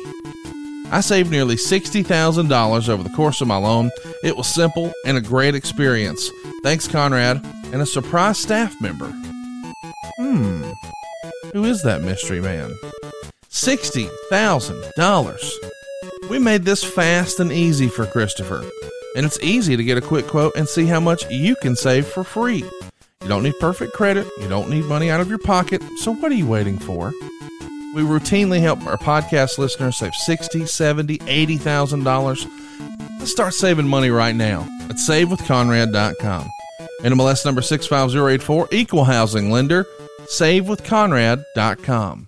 I saved nearly $60,000 over the course of my loan. It was simple and a great experience. Thanks, Conrad, and a surprise staff member. Hmm, who is that mystery man? $60,000. We made this fast and easy for Christopher, and it's easy to get a quick quote and see how much you can save for free. You don't need perfect credit, you don't need money out of your pocket, so what are you waiting for? We routinely help our podcast listeners save $60, 70, $80,000. Let's start saving money right now at savewithconrad.com. NMLS number 65084, equal housing lender, savewithconrad.com.